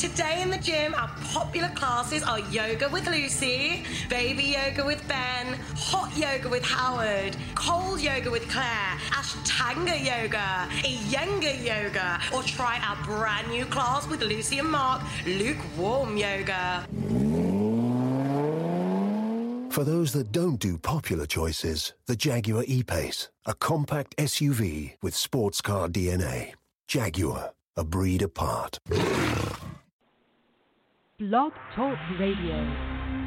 Today in the gym, our popular classes are yoga with Lucy, baby yoga with Ben, hot yoga with Howard, cold yoga with Claire, Ashtanga yoga, Iyengar yoga, or try our brand new class with Lucy and Mark, lukewarm yoga. For those that don't do popular choices, the Jaguar E-Pace, a compact SUV with sports car DNA. Jaguar, a breed apart. Blog Talk Radio.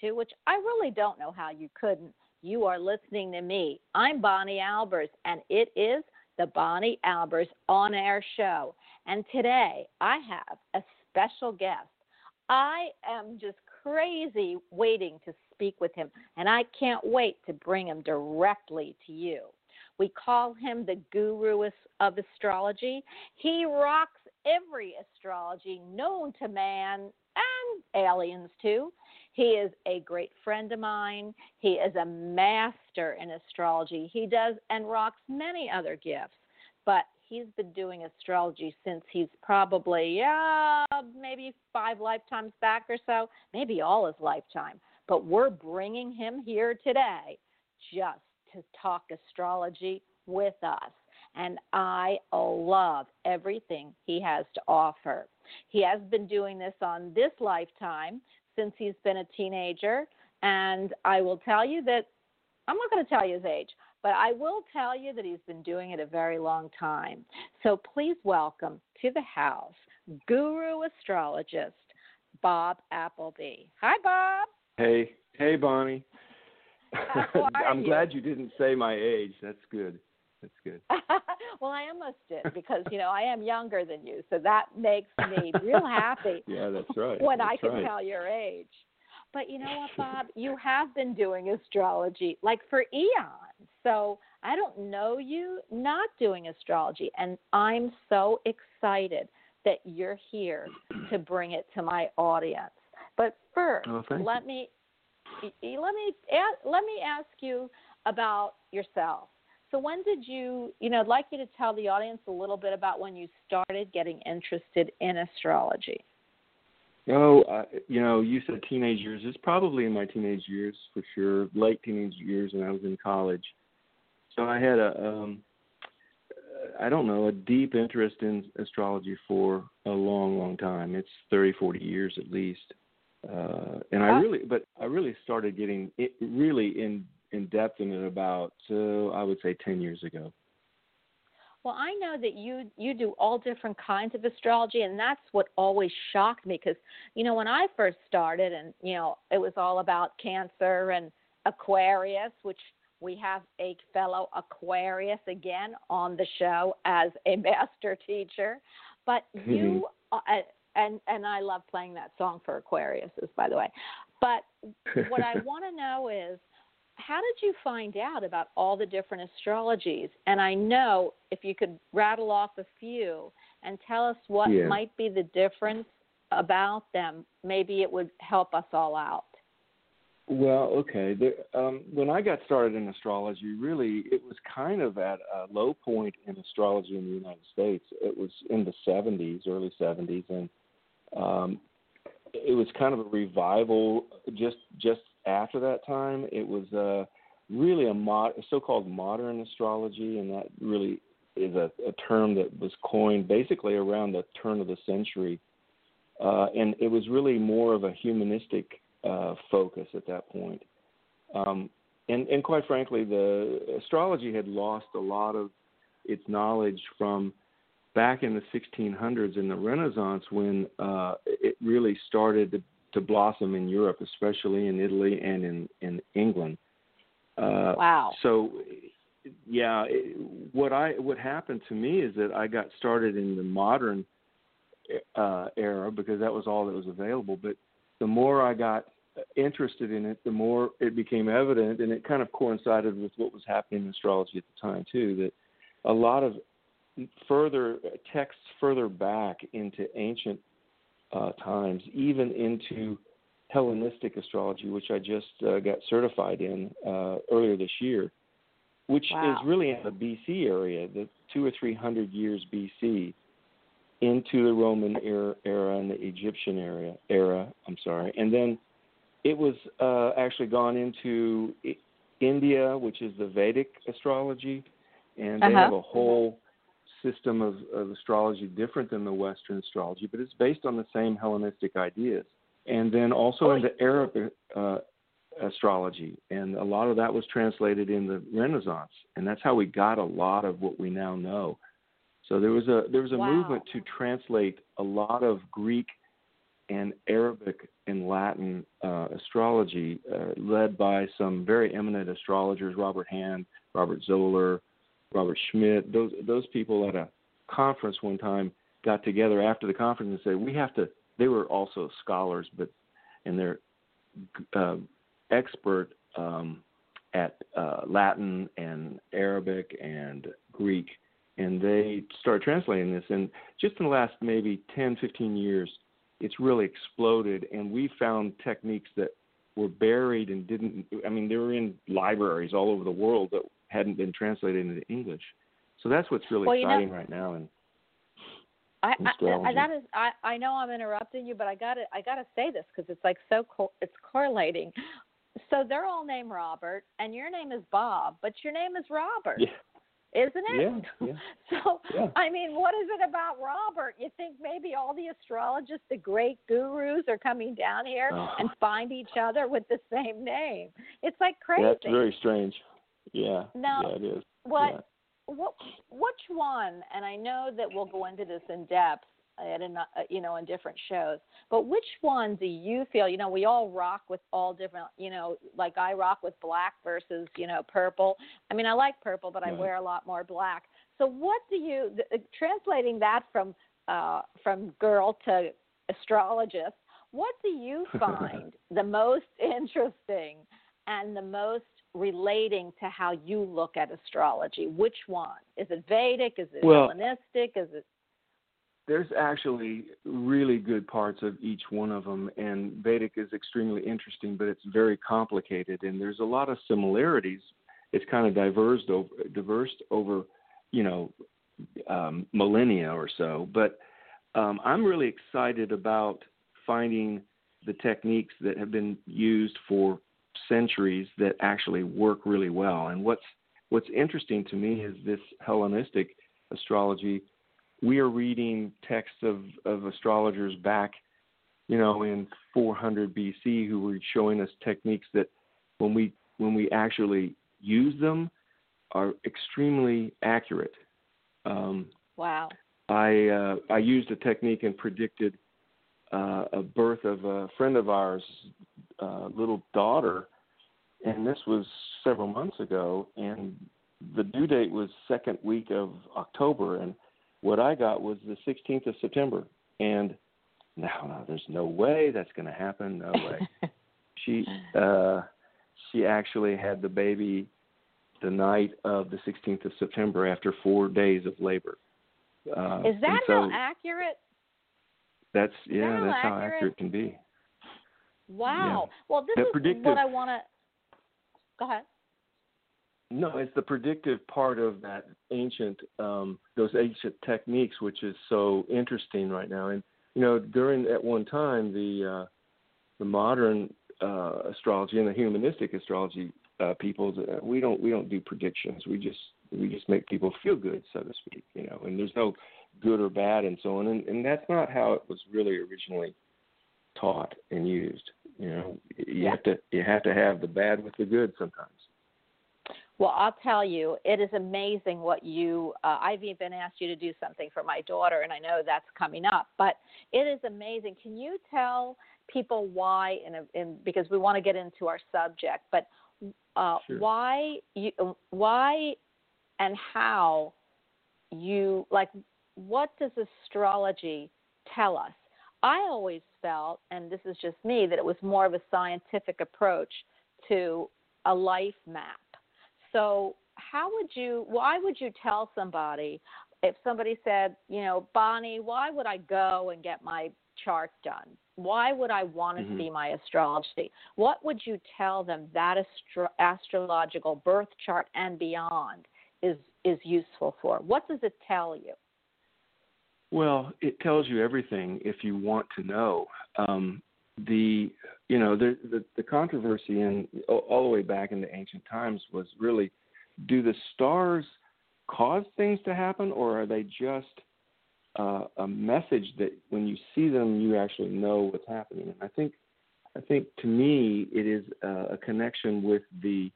To, which I really don't know how you couldn't. You are listening to me. I'm Bonnie Albers, and it is the Bonnie Albers on air show. And today I have a special guest. I am just crazy waiting to speak with him, and I can't wait to bring him directly to you. We call him the guru of astrology. He rocks every astrology known to man and aliens too. He is a great friend of mine. He is a master in astrology. He does and rocks many other gifts, but he's been doing astrology since he's probably, yeah, maybe five lifetimes back or so, maybe all his lifetime. But we're bringing him here today just to talk astrology with us. And I love everything he has to offer. He has been doing this on this lifetime since he's been a teenager. And I will tell you that I'm not going to tell you his age, but I will tell you that he's been doing it a very long time. So please welcome to the house guru astrologist Bob Appleby. Hi, Bob. Hey, hey, Bonnie. I'm you? glad you didn't say my age. That's good. That's good. well, I almost did because you know I am younger than you, so that makes me real happy. yeah, that's right. When that's I can right. tell your age. But you know what, Bob? you have been doing astrology like for eons. So I don't know you not doing astrology, and I'm so excited that you're here to bring it to my audience. But first, Oh, let me let me let me ask you about yourself. So when did you, you know, I'd like you to tell the audience a little bit about when you started getting interested in astrology. Oh, uh, you know, you said teenage years. It's probably in my teenage years for sure, late teenage years when I was in college. So I had a, um, I don't know, a deep interest in astrology for a long, long time. It's thirty, forty years at least. Uh, and I really, but I really started getting it really in in depth in it about, so I would say, ten years ago. Well, I know that you you do all different kinds of astrology, and that's what always shocked me because you know when I first started, and you know it was all about Cancer and Aquarius, which we have a fellow Aquarius again on the show as a master teacher. But you uh, and and I love playing that song for Aquariuses, by the way. But what I want to know is how did you find out about all the different astrologies? And I know if you could rattle off a few and tell us what Yeah. might be the difference about them, maybe it would help us all out. Well, okay. There, um, when I got started in astrology, really, it was kind of at a low point in astrology in the United States. It was in the 70s, early 70s, and um, it was kind of a revival just just after that time. It was uh, really a, mod, so-called modern astrology, and that really is a, a term that was coined basically around the turn of the century, uh, and it was really more of a humanistic uh, focus at that point. Um, and, and quite frankly, the astrology had lost a lot of its knowledge from back in the 1600s in the Renaissance when uh, it really started to, to blossom in Europe, especially in Italy and in, in England. Uh, Wow. So, yeah, it, what I what happened to me is that I got started in the modern uh, era because that was all that was available. But the more I got interested in it, the more it became evident, and it kind of coincided with what was happening in astrology at the time too. That a lot of further texts further back into ancient uh, times, even into Hellenistic astrology, which I just uh, got certified in uh, earlier this year, which Wow. is really in the BC area, the two or three hundred years BC, into the Roman era, era and the Egyptian era. Era, I'm sorry, and then it was uh, actually gone into India, which is the Vedic astrology, and they Uh-huh. have a whole system of, of astrology different than the Western astrology, but it's based on the same Hellenistic ideas. And then also into Arab uh, astrology, and a lot of that was translated in the Renaissance, and that's how we got a lot of what we now know. So there was a there was a Wow. movement to translate a lot of Greek and Arabic and Latin uh, astrology, uh, led by some very eminent astrologers, Robert Hand, Robert Zoller, Robert Schmidt. Those those people at a conference one time got together after the conference and said we have to. They were also scholars, but and they're uh, expert um, at uh, Latin and Arabic and Greek, and they started translating this. And just in the last maybe 10, 15 years, it's really exploded, and we found techniques that were buried and didn't. I mean, they were in libraries all over the world that hadn't been translated into English. So that's what's really well, exciting know, right now. And I, I, that is I, I know I'm interrupting you, but I got to I got to say this because it's like so co- it's correlating. So they're all named Robert, and your name is Bob, but your name is Robert. Yeah. Isn't it? Yeah, yeah. so, yeah. I mean, what is it about Robert? You think maybe all the astrologists, the great gurus, are coming down here oh. and find each other with the same name? It's like crazy. That's very strange. Yeah. Now, yeah, it is. What? Yeah what which one and i know that we'll go into this in depth at uh, you know in different shows but which one do you feel you know we all rock with all different you know like i rock with black versus you know purple i mean i like purple but i wear a lot more black so what do you the, uh, translating that from uh from girl to astrologist what do you find the most interesting and the most relating to how you look at astrology? Which one? Is it Vedic? Is it well, Hellenistic? Is it? There's actually really good parts of each one of them, and Vedic is extremely interesting, but it's very complicated, and there's a lot of similarities. It's kind of diverged over, diverse over, you know, um, millennia or so. But um, I'm really excited about finding the techniques that have been used for centuries that actually work really well. And what's what's interesting to me is this Hellenistic astrology. We are reading texts of, of astrologers back, you know, in 400 BC who were showing us techniques that when we when we actually use them are extremely accurate. Um, wow. I uh, I used a technique and predicted uh, a birth of a friend of ours uh, little daughter, and this was several months ago, and the due date was second week of October, and what I got was the 16th of September, and no, no, there's no way that's going to happen. No way. she uh, she actually had the baby the night of the 16th of September after four days of labor. Uh, Is that so how accurate? That's yeah, that that's accurate? how accurate it can be. Wow. Yeah. Well, this the is predictive, what I want to. Go ahead. No, it's the predictive part of that ancient, um, those ancient techniques, which is so interesting right now. And you know, during at one time, the uh, the modern uh, astrology and the humanistic astrology uh, people, uh, we don't we don't do predictions. We just we just make people feel good, so to speak. You know, and there's no good or bad and so on. And, and that's not how it was really originally taught and used. You know, you yeah. have to you have to have the bad with the good sometimes. Well, I'll tell you, it is amazing what you. Uh, I've even asked you to do something for my daughter, and I know that's coming up. But it is amazing. Can you tell people why? In, a, in because we want to get into our subject, but uh, sure. why you why and how you like what does astrology tell us? I always felt, and this is just me, that it was more of a scientific approach to a life map. So, how would you, why would you tell somebody if somebody said, you know, Bonnie, why would I go and get my chart done? Why would I want to mm-hmm. see my astrology? What would you tell them that astro- astrological birth chart and beyond is is useful for? What does it tell you? Well, it tells you everything if you want to know. Um, the you know the, the the controversy in all the way back in the ancient times was really do the stars cause things to happen or are they just uh, a message that when you see them you actually know what's happening and i think i think to me it is a, a connection with the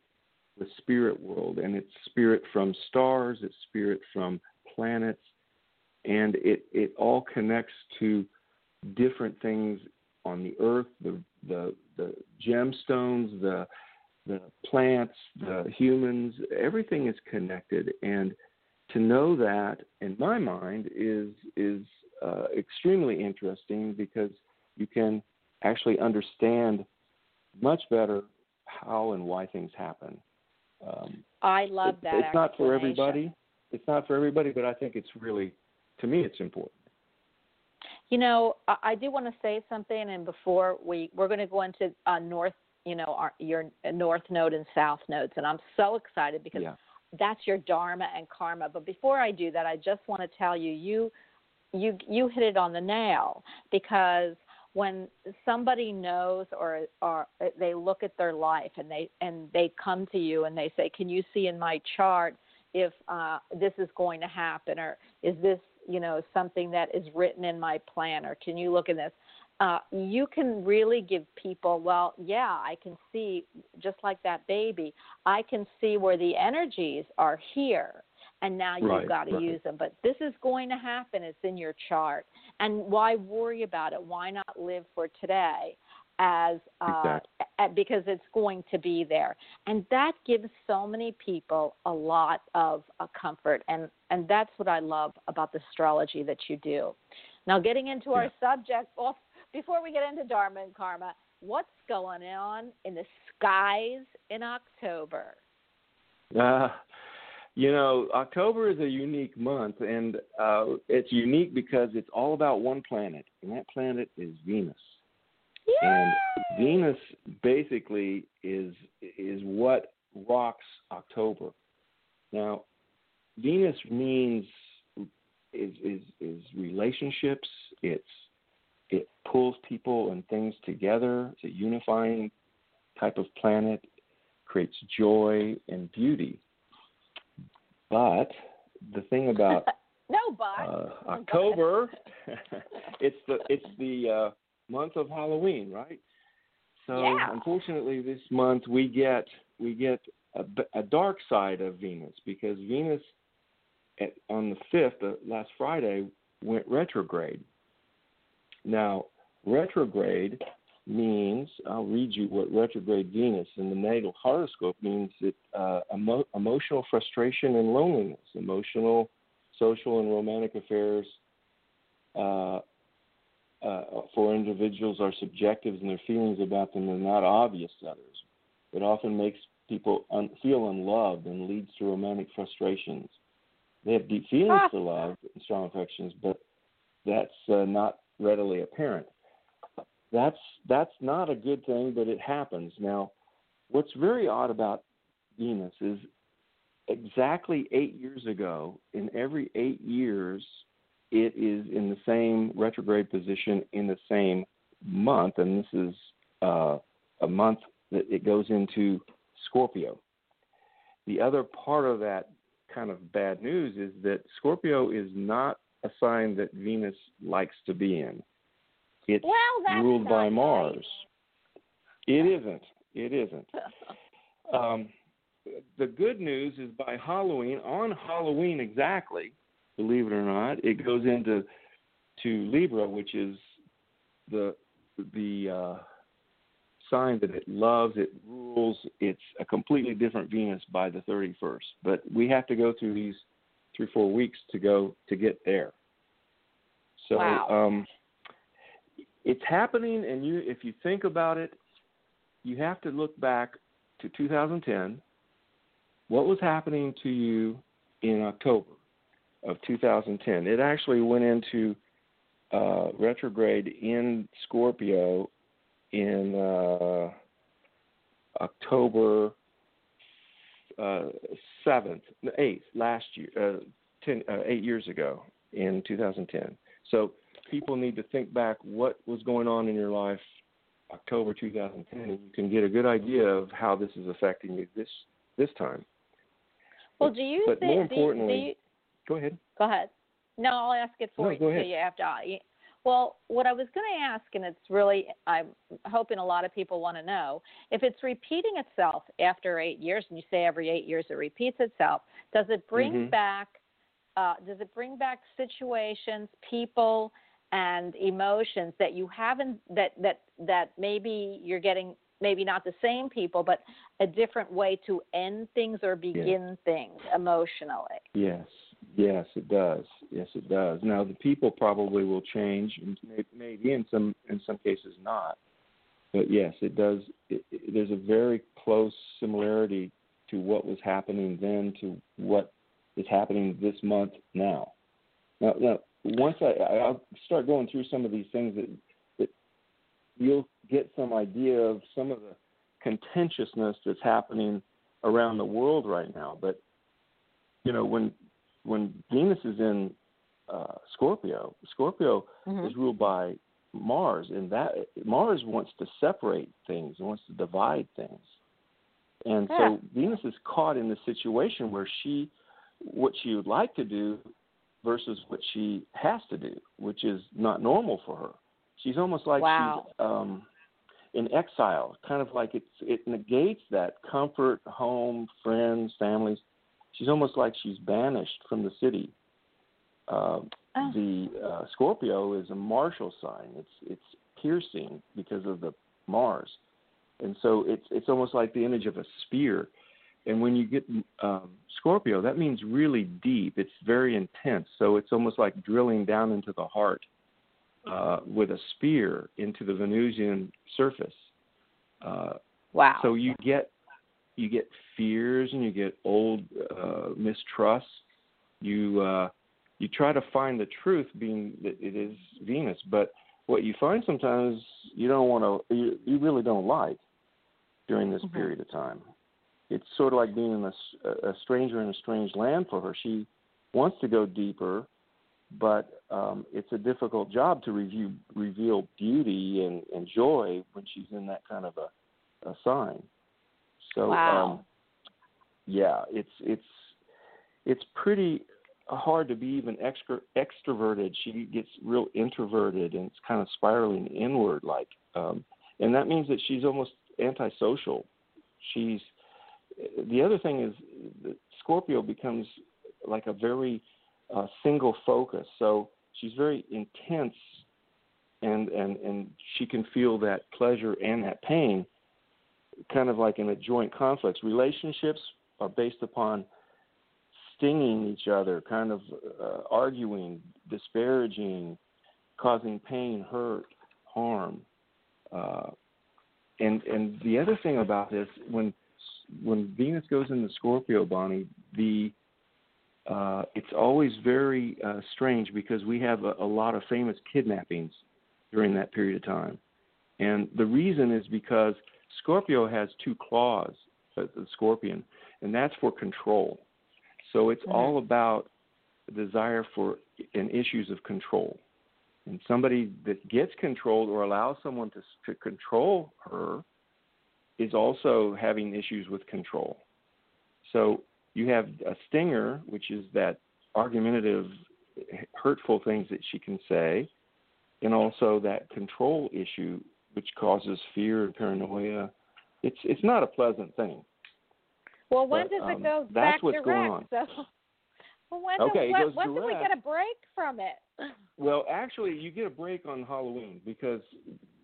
the spirit world and it's spirit from stars it's spirit from planets and it it all connects to different things on the earth, the the the gemstones, the the plants, the humans, everything is connected, and to know that, in my mind, is is uh, extremely interesting because you can actually understand much better how and why things happen. Um, I love it, that. It's not for everybody. It's not for everybody, but I think it's really, to me, it's important. You know, I, I do want to say something, and before we we're going to go into uh, north, you know, our, your north node and south nodes, and I'm so excited because Yeah. that's your dharma and karma. But before I do that, I just want to tell you, you you you hit it on the nail because when somebody knows or or they look at their life and they and they come to you and they say, "Can you see in my chart if uh, this is going to happen or is this you know something that is written in my plan or can you look at this?" Uh, you can really give people, well, yeah, I can see, just like that baby, I can see where the energies are here and now you've Right, got to right. use them. But this is going to happen. It's in your chart, and why worry about it? Why not live for today? As uh, Exactly. A- because it's going to be there, and that gives so many people a lot of uh, comfort, and and that's what I love about the astrology that you do. Now, getting into our subject, well, before we get into Dharma and Karma, what's going on in the skies in October? Uh, you know, October is a unique month, and uh, it's unique because it's all about one planet, and that planet is Venus. And Venus basically is is what rocks October. Now, Venus means is is is relationships. It's it pulls people and things together. It's a unifying type of planet. Creates joy and beauty. But the thing about no, but uh, October, it's the it's the uh, month of Halloween, right? So Yeah. unfortunately, this month we get we get a dark side of Venus because Venus at, on the fifth, uh, last Friday, went retrograde. Now, retrograde means I'll read you what retrograde Venus in the natal horoscope means. It uh, emo- emotional frustration and loneliness, emotional, social, and romantic affairs uh, uh, for individuals are subjective and their feelings about them are not obvious to others. It often makes people un- feel unloved and leads to romantic frustrations. They have deep feelings Ah. for love and strong affections, but that's uh, not readily apparent. That's that's not a good thing, but it happens. Now, what's very odd about Venus is exactly eight years ago, in every eight years, it is in the same retrograde position in the same month, and this is uh, a month that it goes into Scorpio. The other part of that kind of bad news is that Scorpio is not a sign that Venus likes to be in. It's Well, ruled by Mars. It isn't. It isn't. Um, the good news is by Halloween, on Halloween exactly, believe it or not, it goes into to Libra, which is the the uh, sign that it loves, it rules. It's a completely different Venus by the 31st. But we have to go through these three four weeks to go to get there. So Wow. um, it's happening, and you if you think about it, you have to look back to 2010. What was happening to you in October of 2010? It actually went into uh, retrograde in Scorpio in uh, October uh, seventh, eighth last year, uh, ten, uh, eight years ago in 2010. So people need to think back what was going on in your life October 2010, and you can get a good idea of how this is affecting you this this time. Well, do you but think? more do you- importantly- do you, Go ahead. go ahead. No, I'll ask it for No, you. so You have to. Well, what I was going to ask, and it's really, I'm hoping a lot of people want to know, if it's repeating itself after eight years, and you say every eight years it repeats itself, does it bring Mhm. back? Uh, does it bring back situations, people, and emotions that you haven't that that that maybe you're getting maybe not the same people, but a different way to end things or begin things emotionally? Yes, yes, it does. Yes, it does. Now the people probably will change, and maybe in some in some cases not. But yes, it does. It, it, there's a very close similarity to what was happening then to what is happening this month now. Now, now once I, I'll start going through some of these things that, that you'll get some idea of some of the contentiousness that's happening around the world right now. But you know, when when Venus is in uh, Scorpio, Scorpio Mhm. is ruled by Mars, and that Mars wants to separate things, wants to divide things, and Yeah. so Venus is caught in the situation where she, what she would like to do, versus what she has to do, which is not normal for her. She's almost like Wow. she's um, in exile, kind of like it's it negates that comfort, home, friends, families. She's almost like she's banished from the city. Uh, Oh. The uh, Scorpio is a martial sign. It's it's piercing because of the Mars, and so it's it's almost like the image of a spear. And when you get um, Scorpio, that means really deep. It's very intense. So it's almost like drilling down into the heart uh, with a spear into the Venusian surface. Uh, Wow. so you get you get fears and you get old uh, mistrust. You uh, you try to find the truth, being that it is Venus. But what you find sometimes you don't want to, you, you really don't like during this Mhm. period of time. It's sort of like being in a, a stranger in a strange land for her. She wants to go deeper, but um, it's a difficult job to review, reveal beauty and, and joy when she's in that kind of a, a sign. So Wow. um, yeah, it's it's it's pretty hard to be even extra extroverted. She gets real introverted and it's kind of spiraling inward like um and that means that she's almost antisocial. She's the other thing is that Scorpio becomes like a very uh, single focus. So she's very intense and and and she can feel that pleasure and that pain kind of like in a joint conflict. Relationships are based upon stinging each other, kind of uh, arguing, disparaging, causing pain, hurt, harm. Uh, and and the other thing about this, when when Venus goes into Scorpio, Bonnie, the uh, it's always very uh, strange because we have a, a lot of famous kidnappings during that period of time, and the reason is because Scorpio has two claws, uh, the scorpion, and that's for control. So it's Mhm. all about desire for and issues of control. And somebody that gets controlled or allows someone to to control her is also having issues with control. So you have a stinger, which is that argumentative, hurtful things that she can say, and also that control issue, which causes fear and paranoia. It's it's not a pleasant thing. well, when but, does um, it go that's back what's direct? going on. So, well, when, Okay, do, when, when do we get a break from it? Well, actually, you get a break on Halloween because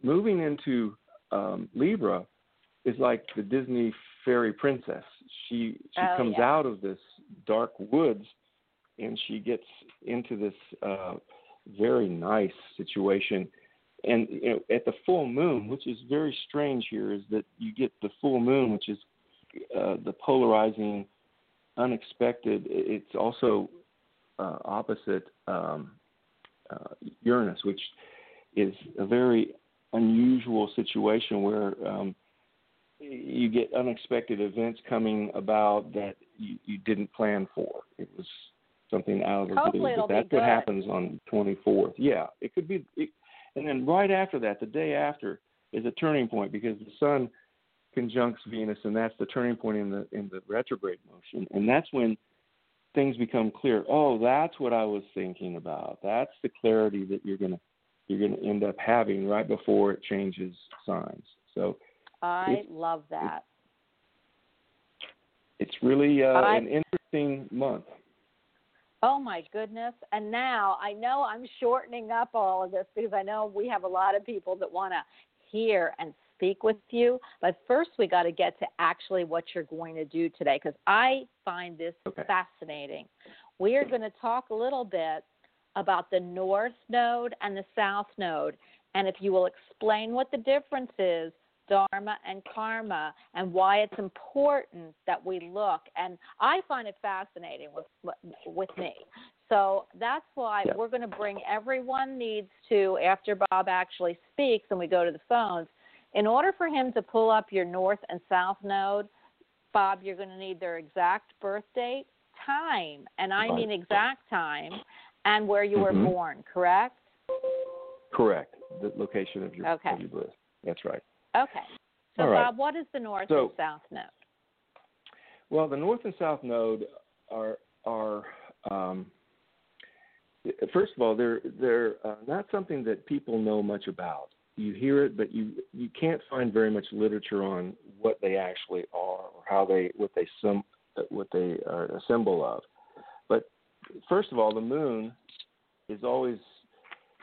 moving into um, Libra is like the Disney fairy princess. She she Oh, comes yeah. out of this dark woods and she gets into this uh, very nice situation. And you know, at the full moon, which is very strange here, is that you get the full moon, which is uh, the polarizing, unexpected. It's also uh, opposite um, uh, Uranus, which is a very unusual situation where um, you get unexpected events coming about that you, you didn't plan for. It was something out of the Hopefully blue, but that's what happens on 24th. Yeah, it could be. It, and then right after that, the day after, is a turning point because the Sun conjuncts Venus, and that's the turning point in the in the retrograde motion, and that's when things become clear. Oh, that's what I was thinking about. That's the clarity that you're gonna you're gonna end up having right before it changes signs. So I love that. it's really uh, I- an interesting month. Oh my goodness. And now I know I'm shortening up all of this because I know we have a lot of people that want to hear and speak with you. But first, we got to get to actually what you're going to do today because I find this Okay. fascinating. We are going to talk a little bit about the North Node and the South Node. And if you will explain what the difference is, dharma and karma and why it's important that we look and i find it fascinating with with me so that's why yeah. we're going to bring everyone needs to after bob actually speaks and we go to the phones in order for him to pull up your north and south node bob you're going to need their exact birth date time and i mean exact time and where you mm-hmm. were born correct correct the location of your, okay. of your birth that's right. Okay. So, right. Bob, what is the north so, and south node? Well, the north and south node are are um, first of all they're they're uh, not something that people know much about. You hear it, but you you can't find very much literature on what they actually are or how they what they sim, what they are a symbol of. But first of all, the moon is always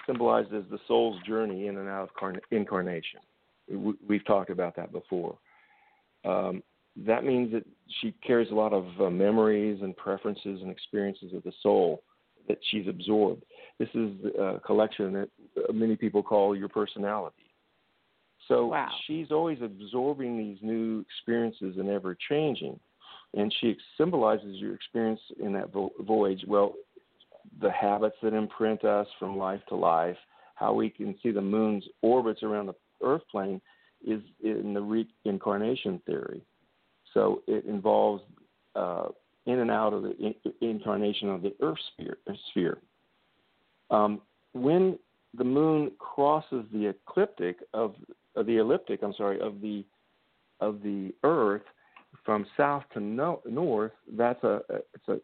symbolized as the soul's journey in and out of incarnation. We've talked about that before. Um, that means that she carries a lot of uh, memories and preferences and experiences of the soul that she's absorbed. This is a collection that many people call your personality. So wow. she's always absorbing these new experiences and ever changing. And she symbolizes your experience in that vo- voyage. Well, the habits that imprint us from life to life, how we can see the moon's orbits around the Earth plane is in the reincarnation theory. So it involves uh, in and out of the in- incarnation of the Earth sphere. sphere. Um, when the moon crosses the ecliptic of, of the elliptic, I'm sorry, of the of the Earth from south to no- north, that's a it's a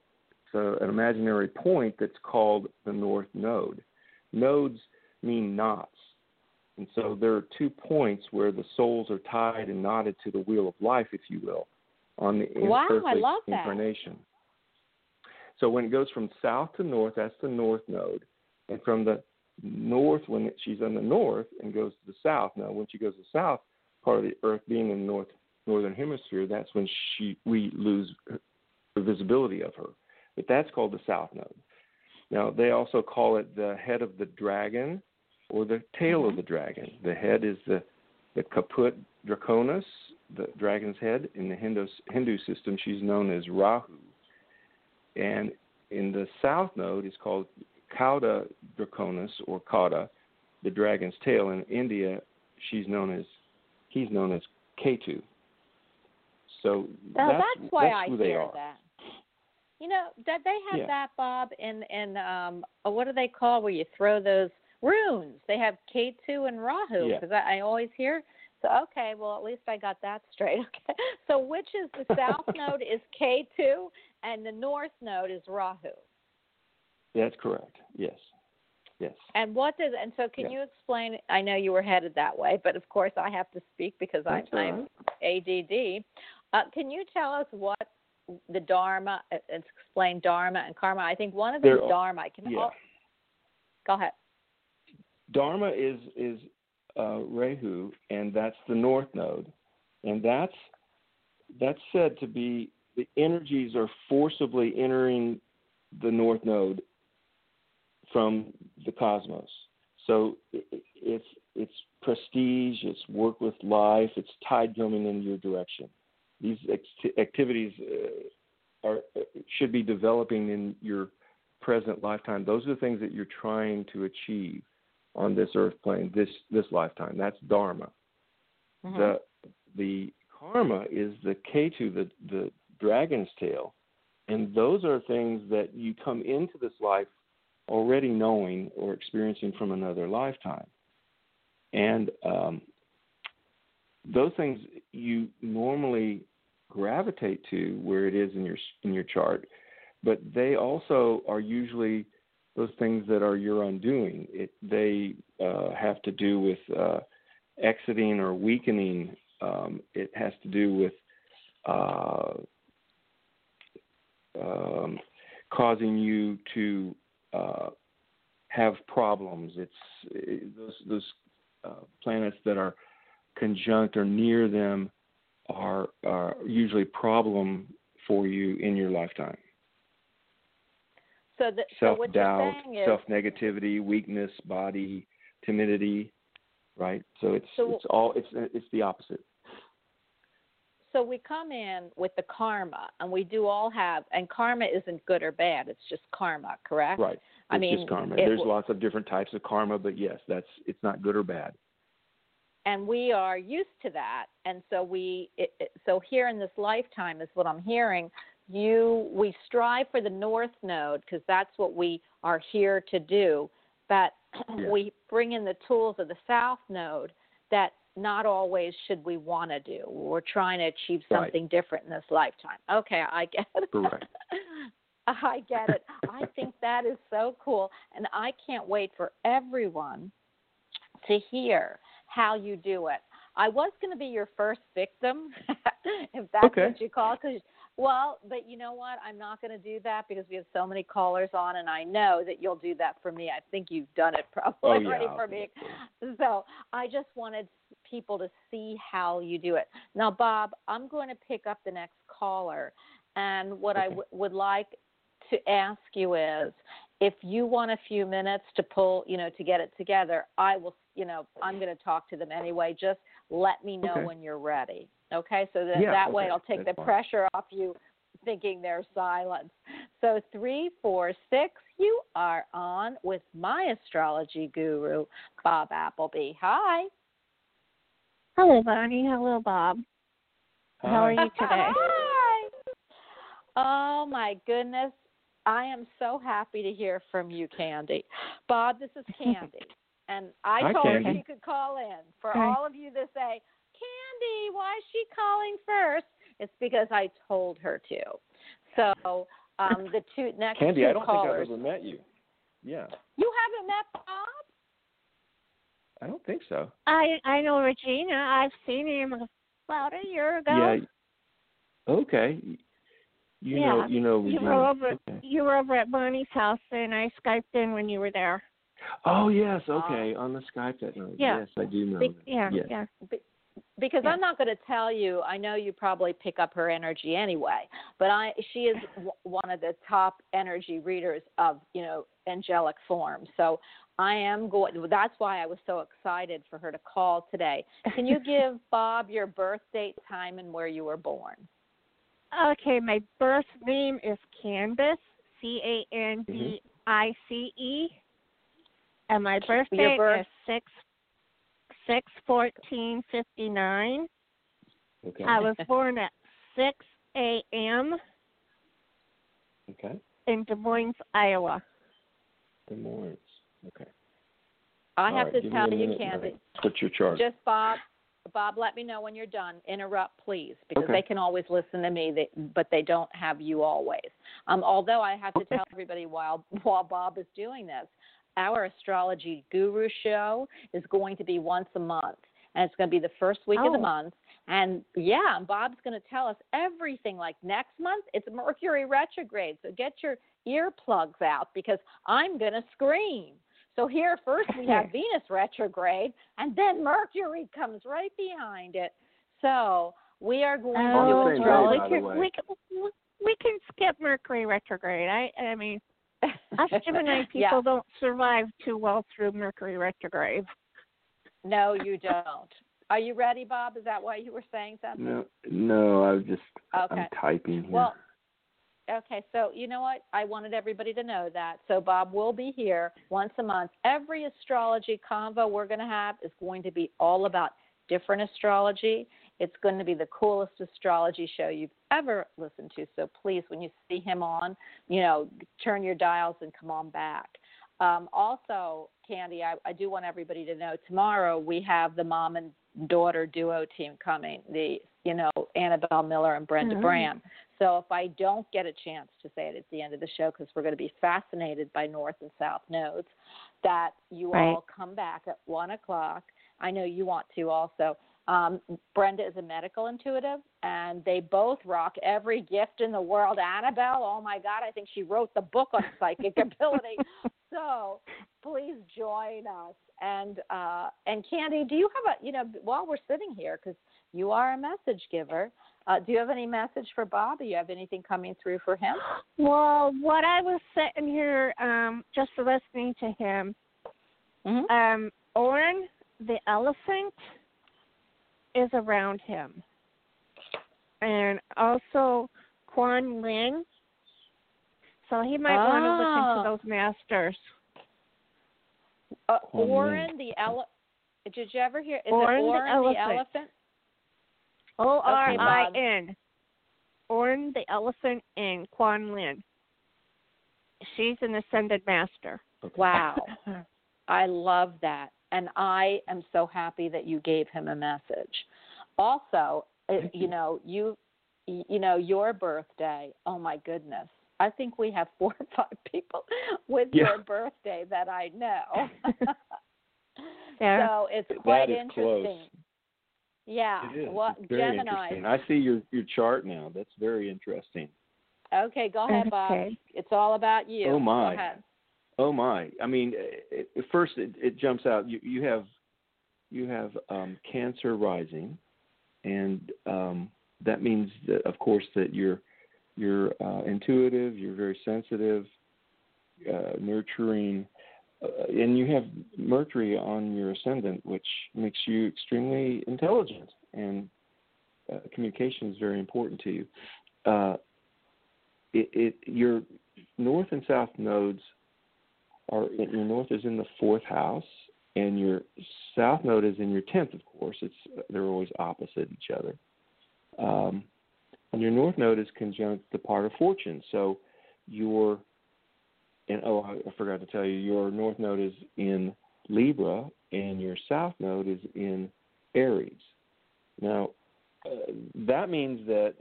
an imaginary point that's called the North Node. Nodes mean knots. And so there are two points where the souls are tied and knotted to the wheel of life, if you will, on the wow, earthly I love incarnation. So when it goes from south to north, that's the north node. And from the north, when she's in the north and goes to the south, now when she goes to the south, part of the earth being in the north northern hemisphere, that's when she we lose the visibility of her but that's called the south node. Now, they also call it the head of the dragon or the tail mm-hmm. of the dragon. The head is the, the caput draconis, the dragon's head. In the Hindu, Hindu system, she's known as Rahu. And in the south node, it's called Cauda draconis or Cauda, the dragon's tail. In India, she's known as he's known as Ketu. So now, that's, that's why that's I hear are. that. You know that they have yeah. that Bob in in um uh, what do they call where you throw those runes? They have K two and Rahu because yeah. I, I always hear. So okay, well at least I got that straight. Okay, so which is the south node is Ketu and the north node is Rahu. That's correct. Yes. Yes. And what does and so can you explain? I know you were headed that way, but of course I have to speak because That's I'm, I'm ADD. Uh, can you tell us what the Dharma, uh, it's explained Dharma and Karma. I think one of them is Dharma. Can yeah. all, go ahead. Dharma is is uh, Rahu, and that's the North Node, and that's that's said to be the energies are forcibly entering the North Node from the cosmos. So it's it's prestige, it's work with life, it's tide coming in your direction these activities uh, are uh, should be developing in your present lifetime. Those are the things that you're trying to achieve on this earth plane this this lifetime. That's dharma. Mm-hmm. The the karma is the ketu, the the dragon's tail, and those are things that you come into this life already knowing or experiencing from another lifetime. And um, those things you normally gravitate to where it is in your in your chart, but they also are usually those things that are your undoing. It, they uh, have to do with uh, exiting or weakening. Um, it has to do with uh, um, causing you to uh, have problems. It's it, those those uh, planets that are conjunct or near them are, are usually problem for you in your lifetime. So, the, self so doubt, self negativity, weakness, body, timidity, right? So it's So- it's all it's it's the opposite. So we come in with the karma, and we do all have, and karma isn't good or bad. It's just karma, correct? Right. It's I mean, just karma. it There's w- lots of different types of karma, but yes, that's it's not good or bad. and we are used to that and so we it, it, so here in this lifetime is what i'm hearing you we strive for the north node because that's what we are here to do but Yeah. we bring in the tools of the south node that not always should we want to do we're trying to achieve Right. something different in this lifetime okay i get it Correct. I get it. I think that is so cool. And I can't wait for everyone to hear how you do it. I was going to be your first victim, if that's Okay. what you call it. Well, but you know what? I'm not going to do that because we have so many callers on, and I know that you'll do that for me. I think you've done it probably Oh, yeah, already for me. So I just wanted people to see how you do it. Now, Bob, I'm going to pick up the next caller, and what I Okay. w- would like to ask you is, if you want a few minutes to pull, you know, to get it together, I will, you know, I'm going to talk to them anyway. Just let me know Okay. when you're ready. Okay, so that Yeah, that way okay, I'll take that's the fine. pressure off you thinking there's silence. So three, four, six, you are on with my astrology guru, Bob Appleby. Hi. Hello, Bonnie. Hello, Bob. How are you today? Hi. Oh my goodness. I am so happy to hear from you, Candy. Bob, this is Candy. And I Hi, told her Candy. she could call in. For Hi. all of you that say, Candy, why is she calling first? It's because I told her to. So um, the two next Candy, two I don't callers. think I've ever met you. Yeah, You haven't met Bob? I don't think so. I I know Regina. I've seen him about a year ago. Yeah. Okay. You know, Yeah, you know. you were over. Okay. You were over at Bonnie's house, and I skyped in when you were there. Oh yes, okay. On the Skype that night. Yeah. Yes, I do know. Be- yeah, Yes. yeah. Because Yeah. I'm not going to tell you. I know you probably pick up her energy anyway, but I she is w- one of the top energy readers of you know angelic form. So I am going. That's why I was so excited for her to call today. Can you give Bob your birth date, time, and where you were born? Okay, my birth name is Candice, C A N D mm-hmm. I C E, and my birthday birth- is six six fourteen fifty nine. Okay. I was born at six a.m. okay. in Des Moines, Iowa. Des Moines. Okay. I All have right, to tell a you, minute and Candy. I'll Put your chart. Just Bob. Bob, let me know when you're done. Interrupt, please, because Okay. they can always listen to me, they, but they don't have you always. Um, although I have to tell everybody while while Bob is doing this, our astrology guru show is going to be once a month, and it's going to be the first week of the Oh. month. And yeah, Bob's going to tell us everything. Like next month, it's Mercury retrograde, so get your earplugs out because I'm going to scream. So here first we have Venus retrograde, and then Mercury comes right behind it. So we are going On to the do same day, astrology. by we can we can we can skip Mercury retrograde. I I mean us Gemini people yeah. don't survive too well through Mercury retrograde. No, you don't. Are you ready, Bob? Is that why you were saying something? No, no. I was just. Okay. I'm typing here. Well, okay, so you know what? I wanted everybody to know that. So Bob will be here once a month. Every astrology convo we're going to have is going to be all about different astrology. It's going to be the coolest astrology show you've ever listened to. So please, when you see him on, you know, turn your dials and come on back. Um, also, Candy, I, I do want everybody to know tomorrow we have the mom and daughter duo team coming. The you know Annabelle Miller and Brenda Mhm. Bram. So if I don't get a chance to say it at the end of the show, because we're going to be fascinated by North and South nodes, that you Right. all come back at one o'clock. I know you want to also. Um, Brenda is a medical intuitive, and they both rock every gift in the world. Annabelle, oh my God, I think she wrote the book on psychic ability. So please join us. And uh, and Candy, do you have a you know while we're sitting here because you are a message giver. Uh, do you have any message for Bob? Do you have anything coming through for him? Well, what I was sitting here um just listening to him, Mm-hmm. um, Orin the elephant is around him, and also Quan Lin. So he might want to listen Ah. to those masters. Uh, Oh. Orin the ele- Did you ever hear? Is Orin it the Orin the elephant. elephant? O R I Orin the elephant and Quan Lin. She's an ascended master. Okay. Wow. I love that. And I am so happy that you gave him a message. Also, uh, Thank you you. know, you you know, your birthday. Oh my goodness. I think we have four or five people with Yeah. your birthday that I know. There. so it's quite is interesting. close. Yeah. It is. Well, it's very Gemini. interesting. I see your your chart now. That's very interesting. Okay, go ahead, Bob. Okay. It's all about you. Oh, my. Oh my! I mean, it, first it, it jumps out. You you have you have um, Cancer rising, and um, that means that of course that you're you're uh, intuitive. You're very sensitive, uh, nurturing, uh, and you have Mercury on your ascendant, which makes you extremely intelligent, and uh, communication is very important to you. Uh, it, it your north and south nodes are your north is in the fourth house and your south node is in your tenth of course. It's they're always opposite each other. Um, and your north node is conjunct the part of fortune. So your and oh I, I forgot to tell you your north node is in libra and your south node is in aries. Now uh, that means that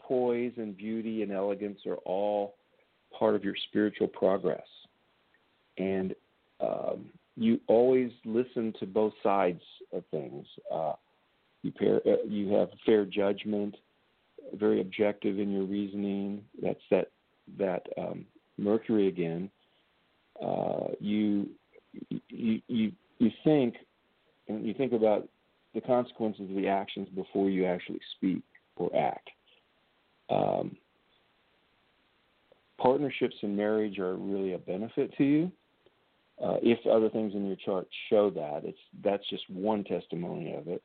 poise and beauty and elegance are all part of your spiritual progress and um, you always listen to both sides of things. Uh, you pair, uh, you have fair judgment, very objective in your reasoning. That's that that um, Mercury again. Uh, you you you you think and you think about the consequences of the actions before you actually speak or act. Um, partnerships and marriage are really a benefit to you uh, if other things in your chart show that. It's that's just one testimony of it.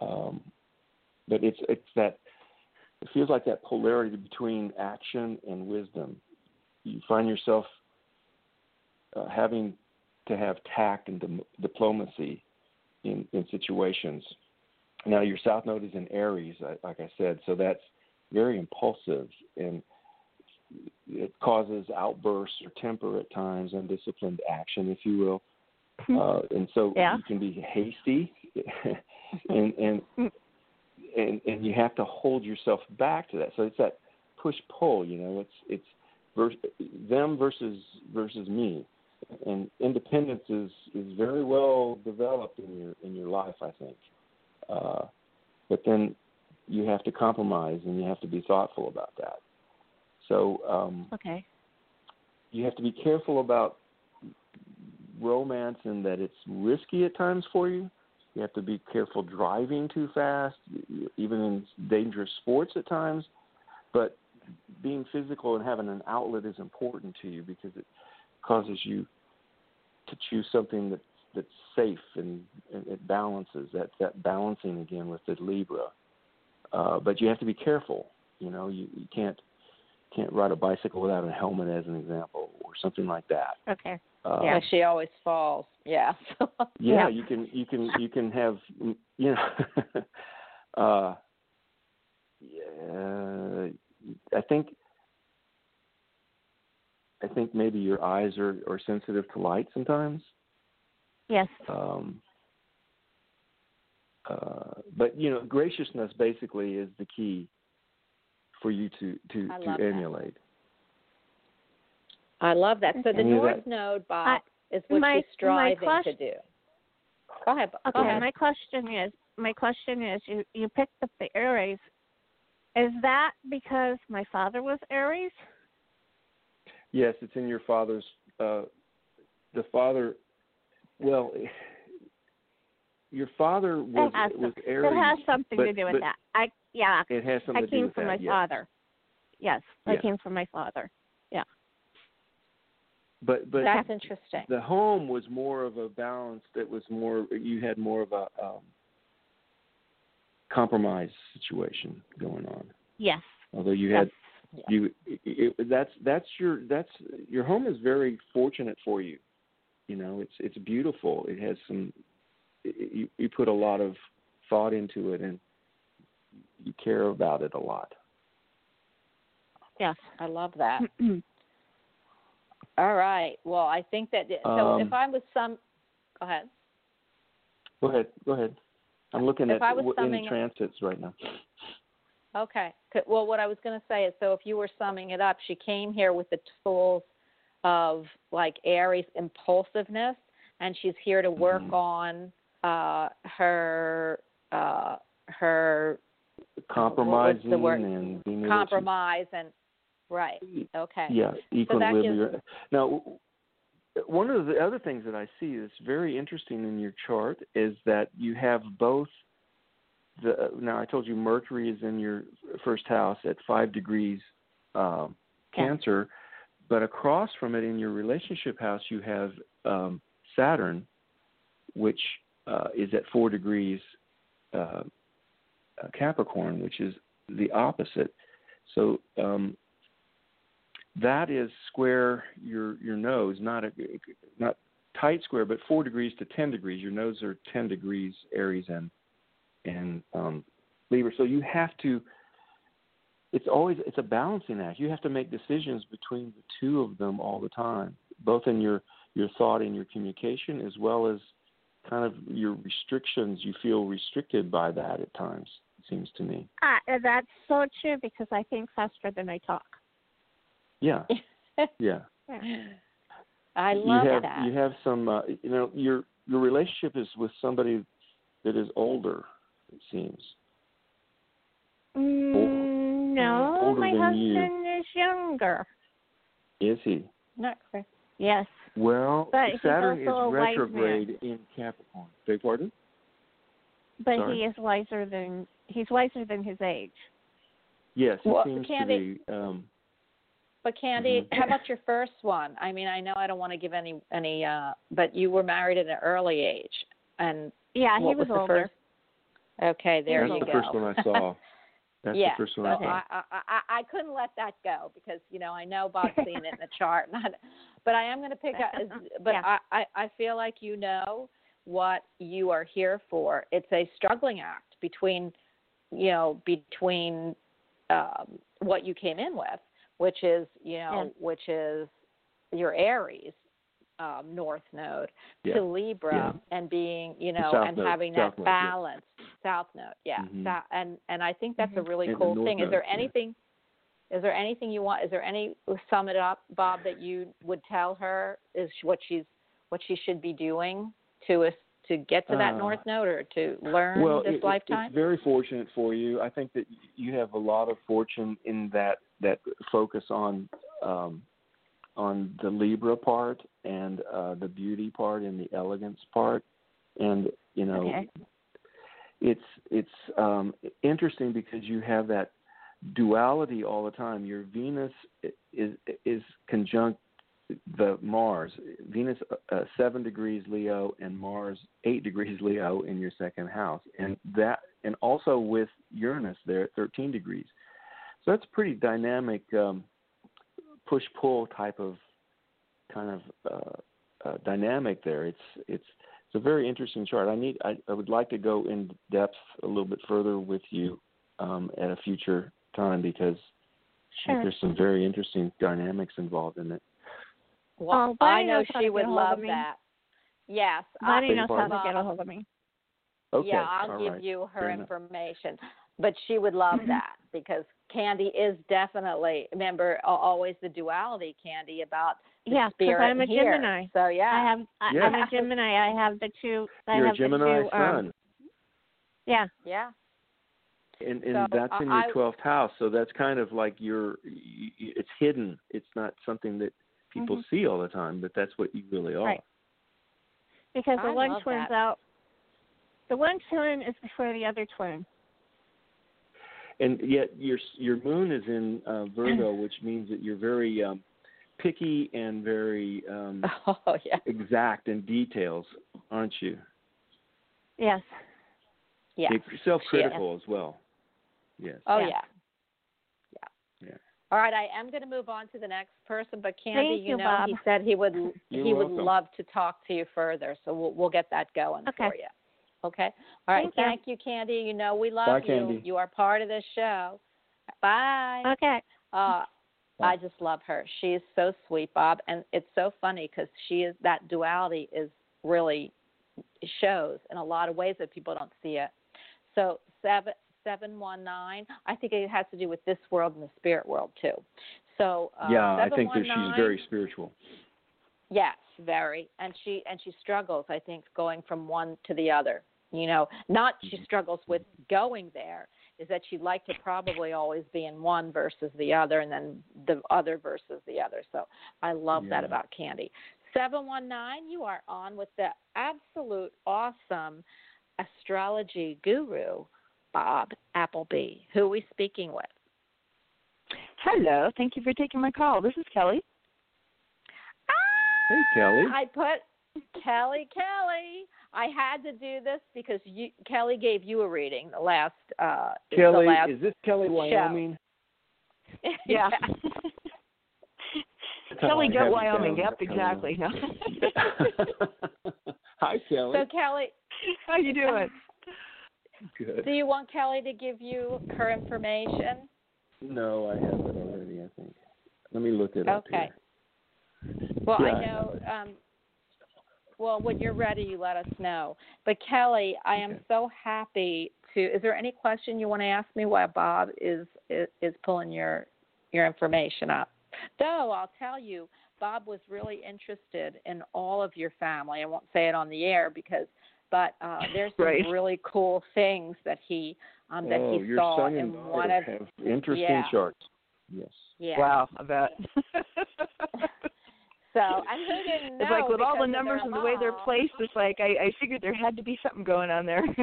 Um, but it's it's that it feels like that polarity between action and wisdom. You find yourself uh, having to have tact and dim- diplomacy in, in situations. Now your south node is in Aries, like I said, so that's very impulsive and it causes outbursts or temper at times, undisciplined action, if you will. Uh, and so Yeah. you can be hasty, and and and and you have to hold yourself back to that. So it's that push pull. You know, it's it's vers- them versus versus me, and independence is is very well developed in your in your life, I think. Uh, but then you have to compromise, and you have to be thoughtful about that. So um, Okay. you have to be careful about romance in that it's risky at times for you. You have to be careful driving too fast, even in dangerous sports at times. But being physical and having an outlet is important to you because it causes you to choose something that's that's safe and, and it balances. That's that balancing again with the Libra. Uh, but you have to be careful. You know, you, you can't can't ride a bicycle without a helmet, as an example, or something like that. Okay. Uh, Yeah, she always falls. Yeah. yeah, Yeah. you can you can you can have you know uh yeah, I think I think maybe your eyes are, are sensitive to light sometimes. Yes. Um uh but you know, graciousness basically is the key for you to to, to love that. emulate. I love that. So the Any North that- Node, Bob, is what my- you're striving my to do. Go ahead. Bob. Go Okay. ahead. My question is, my question is, you you picked up the Aries. Is that because my father was Aries? Yes, it's in your father's. Uh, the father, well, your father was it has, was Aries. it has something to but- do with but that. I yeah. It has something I to do came from my yes. father. Yes, I came from my father. Yeah. but but That's interesting. the home was more of a balance that was more you had more of a um, compromise situation going on Yes. although you had That's- you it, it, that's that's your that's your home is very fortunate for you you know it's it's beautiful it has some you you put a lot of thought into it and you care about it a lot Yes. I love that. All right. Well, I think that so. Um, if I was some, go ahead. go ahead go ahead i'm looking If at I was summing- in transits right now Okay. Well, what I was going to say is, so if you were summing it up, she came here with the tools of like Aries impulsiveness, and she's here to work Mhm. on uh, her uh, her compromising and being able to- compromise and right. Okay. Gives- equilibrium. Now, one of the other things that I see that's very interesting in your chart is that you have both the. Now, I told you Mercury is in your first house at five degrees um, Yeah. Cancer, but across from it in your relationship house you have um, Saturn, which uh, is at four degrees uh, Capricorn, which is the opposite. So um, that is square your your nose, not a not tight square, but four degrees to ten degrees. Your nose are ten degrees Aries and and um, Libra. So you have to. It's always it's a balancing act. You have to make decisions between the two of them all the time, both in your your thought and your communication, as well as kind of your restrictions. You feel restricted by that at times. It seems to me. Uh, that's so true because I think faster than I talk. Yeah, yeah. I love you have that. you have some uh, you know your your relationship is with somebody that is older it seems Mm, no, older my husband you. is younger. is he Not clear. Yes. Well But saturn is also a wise retrograde in capricorn beg pardon But Sorry? he is wiser than he's wiser than his age. yes he Well, seems Candy- to be um But Candy, Mhm. how about your first one? I mean, I know I don't want to give any any, uh, but you were married at an early age, and Yeah, he was, the older. first? Okay, there you go. that's you the go. first one i saw that's yeah, the first one so i saw I, I, I I couldn't let that go because you know I know Bob's seen it in the chart, not, but I am going to pick up. But Yeah. I, I I feel like you know what you are here for. It's a struggling act between, you know, between um, what you came in with, which is you know, Yeah. which is your Aries um, North Node yeah to Libra Yeah. and being, you know, South and Node, having South that Node, yeah. balance. South Node, yeah. Mhm. Sou- and and I think that's a Mhm. really And the cool North thing. Is there Node, yeah. anything? Is there anything you want? Is there any sum it up, Bob, that you would tell her is what she's what she should be doing to us to get to that Uh, North Node or to learn well, this it- it- lifetime? it's very fortunate for you. I think that you have a lot of fortune in that that focus on um, on the Libra part and uh, the beauty part and the elegance part, and you know, Okay. it's it's um, interesting because you have that duality all the time. Your Venus is is conjunct the Mars. Venus uh, seven degrees Leo and Mars eight degrees Leo in your second house, and that and also with Uranus there at thirteen degrees. So that's pretty dynamic um, push pull type of kind of uh, uh, dynamic there. It's it's it's a very interesting chart. I need I, I would like to go in depth a little bit further with you um, at a future time because I think Sure. there's some very interesting dynamics involved in it. well, Oh, I know she would get a hold of love that. Yes, Bonnie beg knows your how to get a hold of me. Okay, yeah, I'll all give right. you her Fair enough. Information. But she would love Mhm. that because Candy is definitely remember always the duality, Candy, about the Yeah, 'cause spirit I'm a here. Gemini. So yeah, I have I, Yeah. I'm a Gemini. I have the two. I You're a have Gemini the two, sun. Um, yeah. yeah, and and So, that's in your twelfth house. So that's kind of like your. y- y- It's hidden. It's not something that people Mhm. see all the time, but that's what you really are. Right. Because the I one love twin's that. out. The one twin is before the other twin. And yet your your moon is in uh, Virgo, which means that you're very um, picky and very um, Oh yeah. exact in details, aren't you? Yes. Yeah. Self-critical as well. Yes. Oh Yeah. yeah. Yeah. Yeah. All right, I am going to move on to the next person, but Candy, Thank you, know, Bob. he said he would You're he would love to talk to you further, so we'll we'll get that going Okay. for you. Okay. All right. Thank you. you, Candy. You know we love Bye, you. Candy. You are part of this show. Bye. Okay. Uh, Bye. I just love her. She is so sweet, Bob, and it's so funny because she is that duality is really shows in a lot of ways that people don't see it. So seven seven one nine. I think it has to do with this world and the spirit world too. So uh, yeah, I think that she's very spiritual. Yes, very. And she and she struggles, I think, going from one to the other. You know, not she Mm-hmm. struggles with going there, is that she'd like to probably always be in one versus the other and then the other versus the other. So I love that about Candy. 719, you are on with the absolute awesome astrology guru, Bob Appleby. Who are we speaking with? Hello. Thank you for taking my call. This is Kelly. Hey, Kelly. I put Kelly, Kelly. I had to do this because you, Kelly gave you a reading the last. Uh, Kelly, the last is this Kelly, Wyoming? Yeah. Kelly I Goat, Wyoming. Yep, exactly. No. Hi, Kelly. so Kelly, How you doing? Good. do you want Kelly to give you her information? No, I have it already. I think. Let me look it up Okay. Well, Yeah, I I know. Um, well, when you're ready, you let us know. But Kelly, I am Okay. so happy to. Is there any question you want to ask me while Bob is is, is pulling your your information up? Though I'll tell you, Bob was really interested in all of your family. I won't say it on the air because, but uh, there's some Right. really cool things that he um, that oh, he your saw in and one of have interesting yeah. charts. Yes. yeah. Wow, I bet. So and who didn't know? it's like with all the numbers their and the way they're placed, it's like I, I figured there had to be something going on there.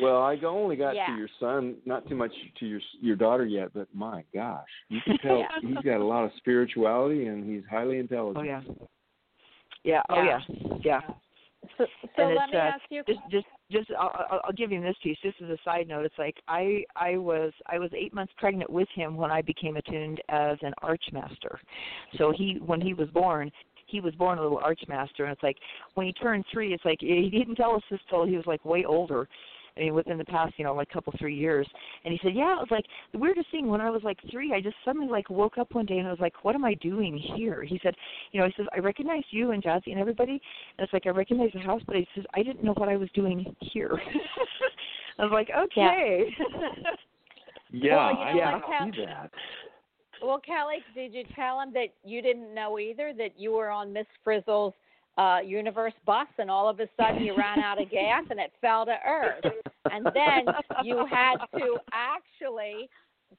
Well, I only got Yeah. to your son, not too much to your your daughter yet, but my gosh, you can tell Yeah. he's got a lot of spirituality and he's highly intelligent. oh yeah. Yeah. Oh Yeah. yeah. So, so let me uh, ask you. just just just I'll, I'll- I'll give you this piece. Just as a side note. It's like i i was i was eight months pregnant with him when i became attuned as an archmaster so he when he was born he was born a little archmaster and it's like when he turned three it's like he didn't tell us this till he was like way older I mean, within the past, you know, like couple three years, and he said, "Yeah, it was like the weirdest thing. When I was like three, I just suddenly like woke up one day and I was like, what am I doing here?" He said, "You know, he says I recognize you and Jazzy and everybody, and it's like I recognize the house, but he says I didn't know what I was doing here." I was like, "Okay." Yeah, Well, you I know Yeah. what, Kel- see that. Well, Kelly, did you tell him that you didn't know either that you were on Miss Frizzle's uh, universe bus, and all of a sudden you ran out of gas and it fell to earth, and then you had to actually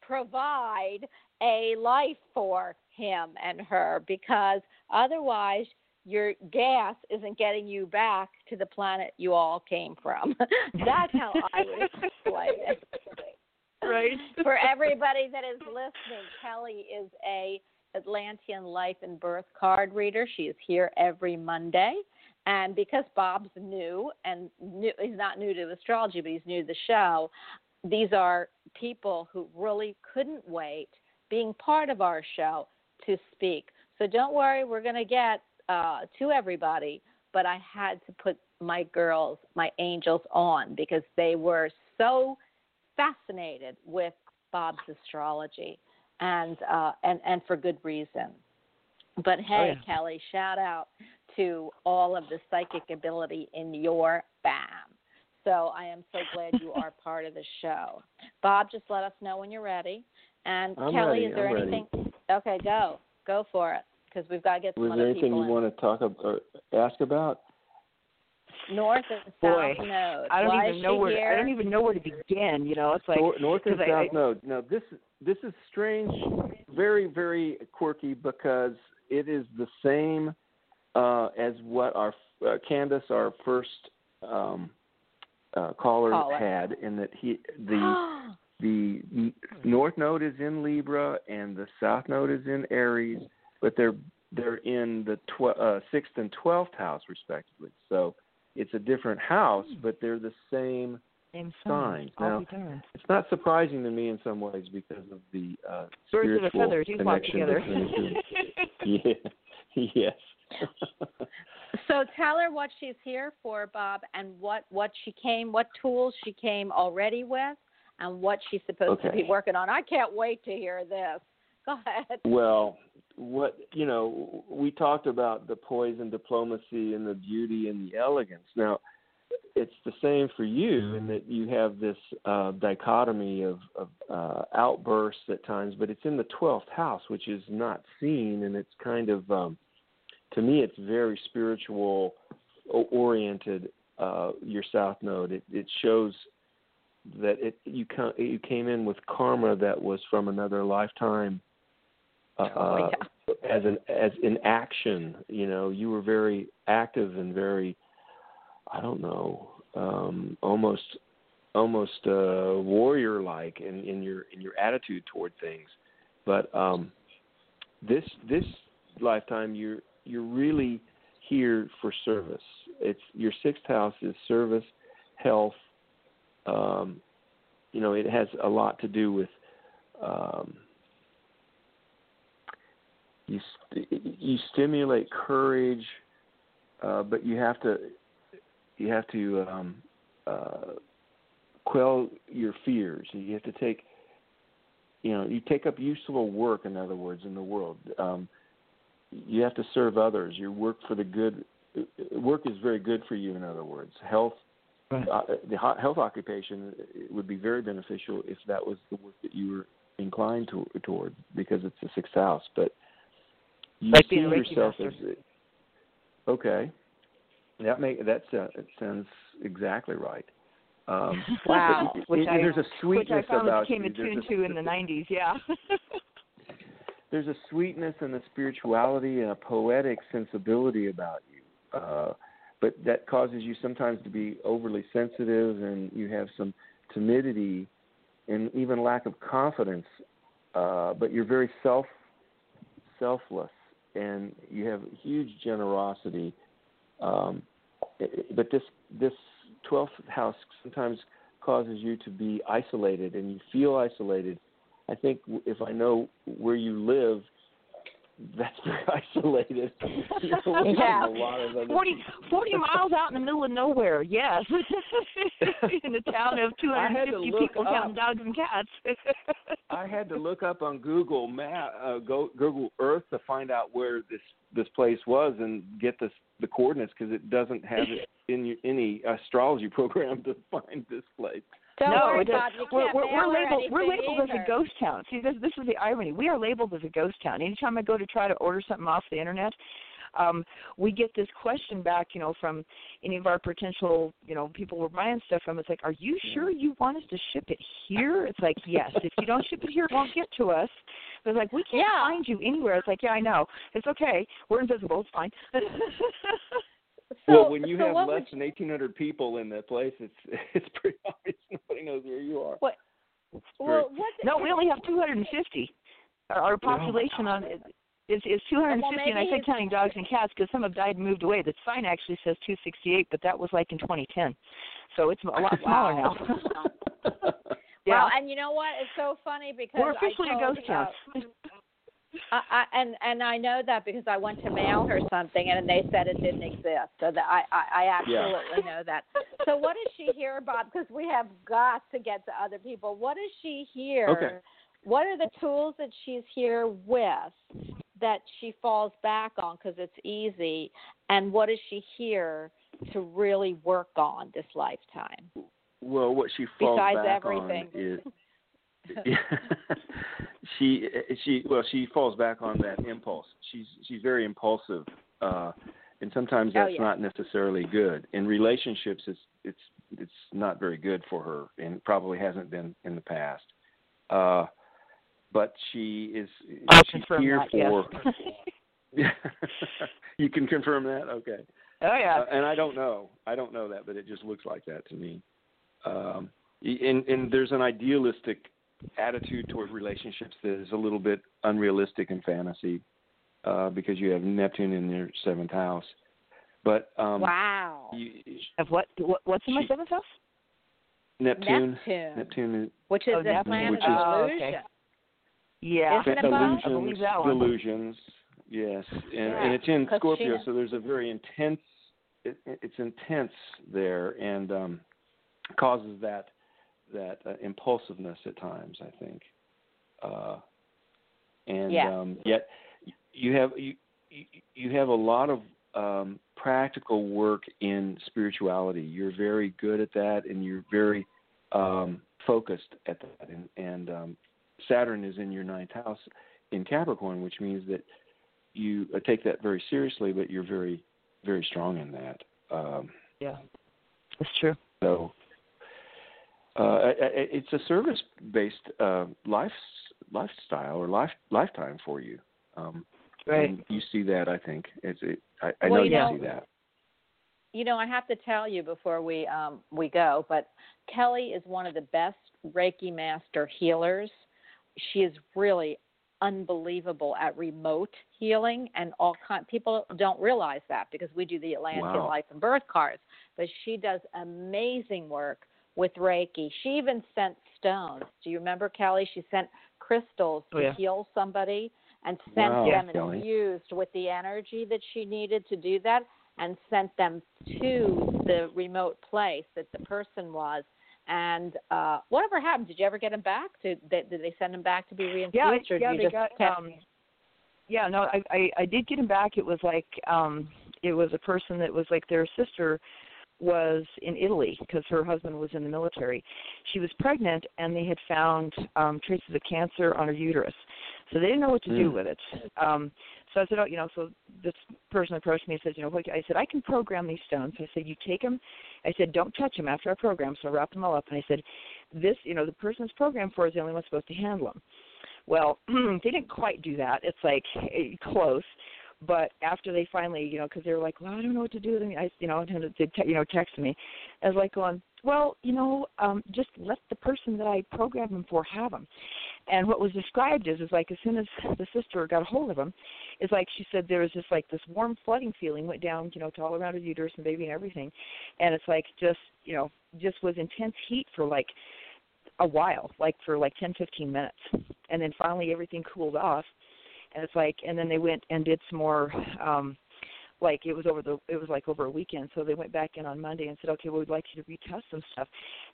provide a life for him and her because otherwise your gas isn't getting you back to the planet you all came from. That's how I would explain it. right. For everybody that is listening, Kelly is a Atlantean life and birth card reader. She is here every Monday. And because Bob's new and new, he's not new to astrology, but he's new to the show, these are people who really couldn't wait being part of our show to speak. So don't worry, we're going to get uh, to everybody, but I had to put my girls, my angels on because they were so fascinated with Bob's astrology and uh, and and for good reason. But hey, yeah. Kelly, shout out to all of the psychic ability in your BAM. So I am so glad you are part of the show. Bob, just let us know when you're ready. And I'm Kelly, ready, is there I'm ready. anything? Okay, go, go for it, because we've got to get some Was other there anything people you in. want to talk about or ask about? North and Boy, South Node. I don't Why even is know she where to, I don't even know where to begin. You know, it's like North and I- South I- Node. Now this this is strange, very very quirky because it is the same uh, as what our uh, Candace, our first um, uh, caller, Caller. had, in that he the the North Node is in Libra and the South Node is in Aries, but they're they're in the tw- uh, sixth and twelfth house respectively. So it's a different house, Hmm. but they're the same Same signs. I'll Now, it's not surprising to me in some ways because of the uh, Birds of a spiritual feather do flock connection together. between the two. yeah, yes. So tell her what she's here for, Bob, and what what she came, what tools she came already with, and what she's supposed to be working on. I can't wait to hear this. Go ahead. Well, what you know, we talked about the poise and diplomacy and the beauty and the elegance. Now, it's the same for you in that you have this uh, dichotomy of, of uh, outbursts at times, but it's in the twelfth house, which is not seen, and it's kind of, um, to me, it's very spiritual oriented. Uh, your south node, it, it shows that it you you came in with karma that was from another lifetime uh, Oh, yeah. as an as in action. You know, you were very active and very, I don't know, um, almost almost uh, warrior like in, in your in your attitude toward things. But um, this this lifetime, you're you're really here for service. It's your sixth house is service, health. Um, you know, it has a lot to do with um, you st- you stimulate courage, uh, but you have to you have to um, uh, quell your fears. You have to take you know you take up useful work. In other words, in the world, um, you have to serve others. You work for the good. Work is very good for you. In other words, health. Right. Uh, the health occupation would be very beneficial if that was the work that you were inclined to, toward because it's the sixth house. But you Like see being a Reiki yourself master. as okay. That make that sounds exactly right. Um, Wow. it- Which it- I- there's a Which sweetness I about you. attuned to in the '90s. Yeah. there's a sweetness and a spirituality and a poetic sensibility about you. Uh, but that causes you sometimes to be overly sensitive and you have some timidity and even lack of confidence. Uh, but you're very self selfless and you have huge generosity. Um, but this this twelfth house sometimes causes you to be isolated and you feel isolated. I think if I know where you live, that's very isolated. Yeah. from a lot of other 40, 40 miles out in the middle of nowhere. Yes, in a town of I to 250 people up. counting dogs and cats. I had to look up on Google Map, uh, go, Google Earth to find out where this this place was and get this the coordinates because it doesn't have it in your, any astrology program to find this place. Don't no, worry, it does- Bob. We're, we're, we're labeled we're labeled as a ghost town. See, this this is the irony. We are labeled as a ghost town. Anytime I go to try to order something off the internet, um, we get this question back, you know, from any of our potential, you know, people we're buying stuff from. It's like, are you sure you want us to ship it here? It's like, yes. if you don't ship it here, it won't get to us. It's like, we can't Yeah. find you anywhere. It's like, yeah, I know. It's okay. We're invisible. It's fine. So, well, when you so have less would than 1,800 people in that place, it's it's pretty obvious nobody knows where you are. What- well, what? no, we only have 250. Our, our oh, population on is is 250, and I maybe said counting dogs and cats because some have died and moved away. The sign actually says 268, but that was like in 2010, so it's a lot smaller now. yeah, Well, and you know what? It's so funny because we're officially I a told, ghost town. I, I, and and I know that because I went to mail her something and they said it didn't exist. So that I I, I Yeah. absolutely know that. So what is she here, Bob? Because we have got to get to other people. What is she here? Okay. What are the tools that she's here with that she falls back on because it's easy? And what is she here to really work on this lifetime? Well, what she falls Besides back everything. on is she she well she falls back on that impulse. She's she's very impulsive, uh, and sometimes Oh, that's yeah. not necessarily good. In relationships, it's it's it's not very good for her, and probably hasn't been in the past. Uh, but she is I'll she's here that. for. Yes. you can confirm that, okay? oh yeah. Uh, and I don't know. I don't know that, but it just looks like that to me. Um, and, and there's an idealistic attitude toward relationships that is a little bit unrealistic and fantasy. uh, because you have Neptune in your seventh house. But um, wow. You, of what, what? What's in my seventh house? Neptune. Neptune. Neptune. Which is oh, the Neptune. planet Which of is, oh, illusion. okay. Yeah. Isn't illusions, I believe that one. delusions. Yes, and, Yeah, and it's in Scorpio, she- so there's a very intense. It, it's intense there, and um, causes that that uh, impulsiveness at times. I think, uh, and Yeah. um, yet you have you you- you have a lot of um, practical work in spirituality. You're very good at that, and you're very um, focused at that. And, and um, Saturn is in your ninth house in Capricorn, which means that you uh, take that very seriously, but you're very, very strong in that. Um, Yeah. That's true. so uh, I- I- it's a service-based uh, life lifestyle or life lifetime for you. Um, Right. and you see that, I think. It's, it, I, I Well, know you you know- see that. You know, I have to tell you before we um, we go, but Kelly is one of the best Reiki master healers. She is really unbelievable at remote healing, and all kind. People don't realize that because we do the Atlantean Wow. Life and Birth cards, but she does amazing work with Reiki. She even sent stones. Do you remember Kelly? She sent crystals Oh, to yeah. heal somebody and sent Wow, them Kelly. infused with the energy that she needed to do that and sent them to the remote place that the person was. And uh whatever happened? Did you ever get them back? Did they, did they send them back to be reinfused, Yeah, or did yeah, you they just got. Um, yeah, no, I, I I did get him back. It was like um, it was a person that was like their sister was in Italy because her husband was in the military. She was pregnant, and they had found um, traces of cancer on her uterus. So they didn't know what to do Mm. with it. Um, so I said, oh, you know, so this person approached me and says, you know, what? I said, I can program these stones. I said, you take them. I said, don't touch them after I program. So I wrapped them all up, and I said, this, you know, the person it's programmed for is the only one supposed to handle them. Well, they didn't quite do that. It's like eh, close, but after they finally, you know, because they were like, well, I don't know what to do with them. I, you know, they, te- you know, text me. I was like going, well, you know, um, just let the person that I programmed them for have them. And what was described is, is like as soon as the sister got a hold of them, it's like she said there was just like this warm flooding feeling went down, you know, to all around her uterus and baby and everything, and it's like just, you know, just was intense heat for like a while, like for like 10, 15 minutes, and then finally everything cooled off, and it's like, and then they went and did some more, um, like it was over the, it was like over a weekend, so they went back in on Monday and said, okay, well, we'd like you to retest some stuff,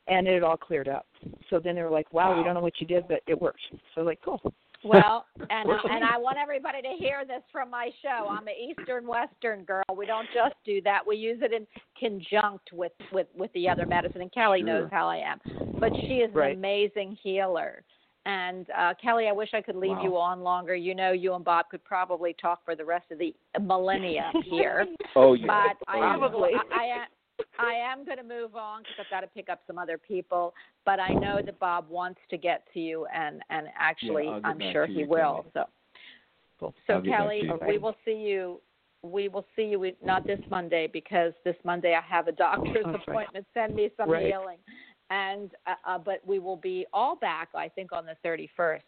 and it all cleared up. So then they were like, wow, we don't know what you did, but it worked. So I was like, cool. Well, and uh, and I want everybody to hear this from my show. I'm an Eastern Western girl. We don't just do that. We use it in conjunct with with with the other medicine. And Kelly knows how I am, but she is Right. an amazing healer. And uh, Kelly, I wish I could leave Wow. you on longer. You know, you and Bob could probably talk for the rest of the millennia here. Oh yeah. but I am, Probably. I, I am, I am going to move on because I've got to pick up some other people. But I know that Bob wants to get to you, and and actually, get I'm sure he will. So, so get back Kelly, we will see you. We will see you not this Monday because this Monday I have a doctor's That's right. appointment. Send me some Right. healing, and uh, uh, but we will be all back. I think on the 31st,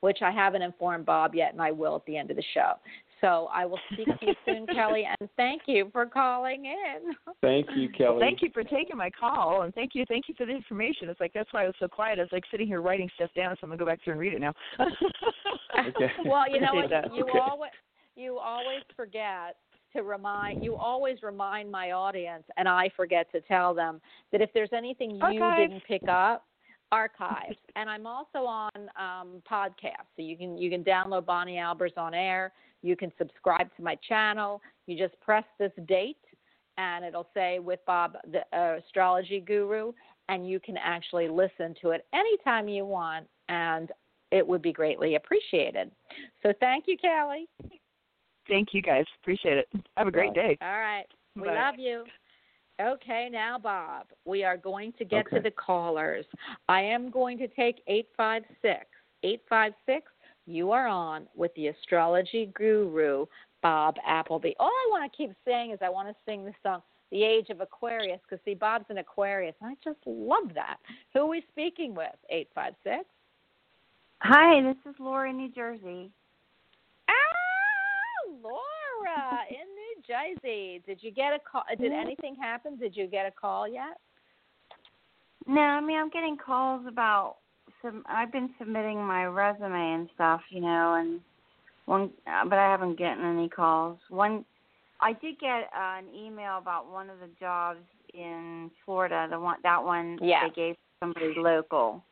which I haven't informed Bob yet, and I will at the end of the show. So I will speak to you soon, Kelly, and thank you for calling in. Thank you, Kelly. Thank you for taking my call, and thank you, thank you for the information. It's like that's why I was so quiet. I was like sitting here writing stuff down, so I'm gonna go back through and read it now. Okay. well, you know what? You Okay. always you always forget to remind you always remind my audience and I forget to tell them that if there's anything you Archives. didn't pick up, archives. and I'm also on um podcasts. So you can you can download Bonnie Albers on air. You can subscribe to my channel. You just press this date and it'll say with Bob the uh, astrology guru and you can actually listen to it anytime you want and it would be greatly appreciated. So thank you, Kelly. Thank you guys, appreciate it. Have a great day. All right. We Bye. love you. Okay, now, Bob, we are going to get to the callers. I am going to take 856. 856, you are on with the astrology guru, Bob Appleby. All I want to keep saying is I want to sing the song, The Age of Aquarius, because, see, Bob's an Aquarius, and I just love that. Who are we speaking with? 856. Hi, this is Laura in New Jersey. Laura in New Jersey. Did you get a call? Did anything happen? Did you get a call yet? No, I mean I'm getting calls about some. I've been submitting my resume and stuff, you know, and one, uh, but I haven't gotten any calls. One, I did get uh, an email about one of the jobs in Florida. The one that one Yeah. they gave somebody local.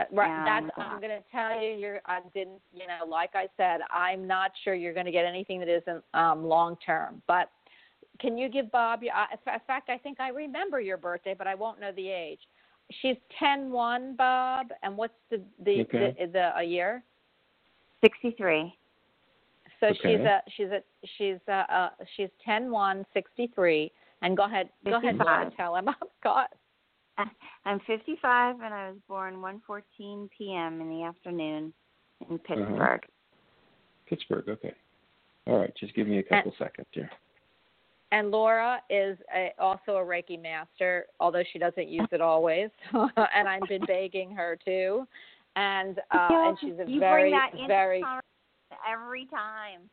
Uh, Right. And, That's. I'm going to tell you. You're. I didn't. You know, like I said, I'm not sure you're going to get anything that isn't um, long term. But can you give Bob? Your, uh, in fact, I think I remember your birthday, but I won't know the age. She's ten one, Bob. And what's the the Okay. the, the a year? Sixty three. So Okay. she's a she's a she's a, uh she's ten one sixty three. And go ahead, go ahead, Laura, 55. tell him. God. I'm 55 and I was born 1:14 p.m. in the afternoon in Pittsburgh. Pittsburgh. Okay. All right. Just give me a couple seconds here. And Laura is a, also a Reiki master, although she doesn't use it always. and I've been begging her to. And uh, and she's a you very bring that very. conversation every time.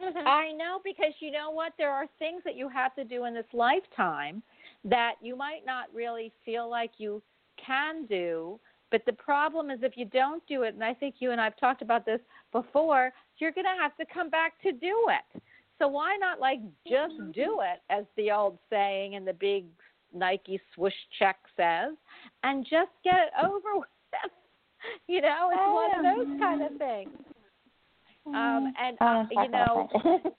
I know because you know what? There are things that you have to do in this lifetime that you might not really feel like you can do. But the problem is if you don't do it, and I think you and I've talked about this before, you're going to have to come back to do it. So why not like just do it, as the old saying in the big Nike swoosh check says, and just get it over with? You know, it's one of those kind of things. Um, and uh, you know,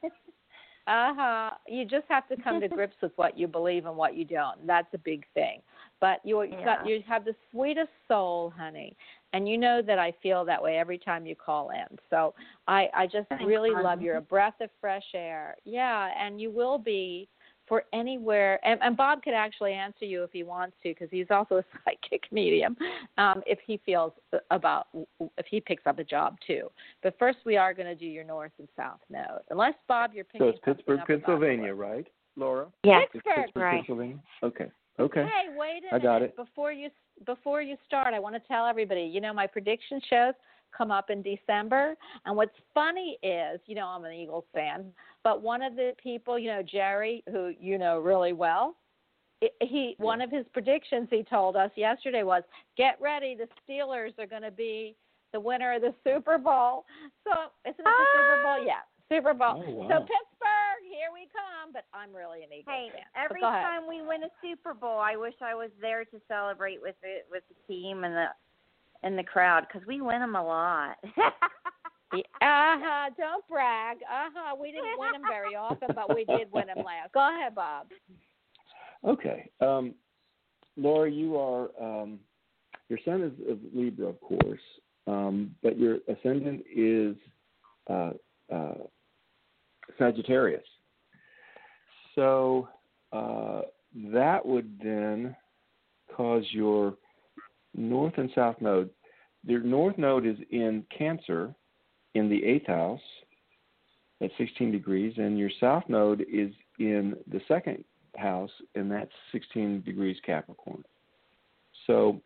uh huh. You just have to come to grips with what you believe and what you don't. That's a big thing. But you you got you have the sweetest soul, honey, and you know that I feel that way every time you call in. So I I just Thanks, really love Martin. you're a breath of fresh air. Yeah, and you will be for anywhere. And, and Bob could actually answer you if he wants to, because he's also a psychic medium. Um, if he feels about if he picks up a job too. But first, we are going to do your north and south node. Unless Bob, you're picking So it's Pittsburgh, Pennsylvania, right, Laura? Yes, Pittsburgh. Pittsburgh, Right. Pennsylvania. Okay. Okay. Hey, wait a I got minute. it. Before you before you start, I want to tell everybody. You know, my prediction shows come up in December, and what's funny is, you know, I'm an Eagles fan, but one of the people, you know, Jerry, who you know really well, he one of his predictions he told us yesterday was, "Get ready, the Steelers are going to be the winner of the Super Bowl." So, isn't it the Super Bowl? Ah! Yeah, Super Bowl. Oh, wow. So Pittsburgh, here we come. But I'm really an Eagles Hey, fan. Every time we win a Super Bowl, I wish I was there to celebrate with it with the team and the and the crowd because we win them a lot. Uh huh. Don't brag. Uh huh. We didn't win them very often, but we did win them last. Go ahead, Bob. Okay. Um, Laura, you are um, your sun is of Libra, of course, um, but your ascendant is uh, uh, Sagittarius. So uh, that would then cause your north and south node. Your north node is in Cancer, in the eighth house, at 16 degrees, and your south node is in the second house, and that's 16 degrees Capricorn. So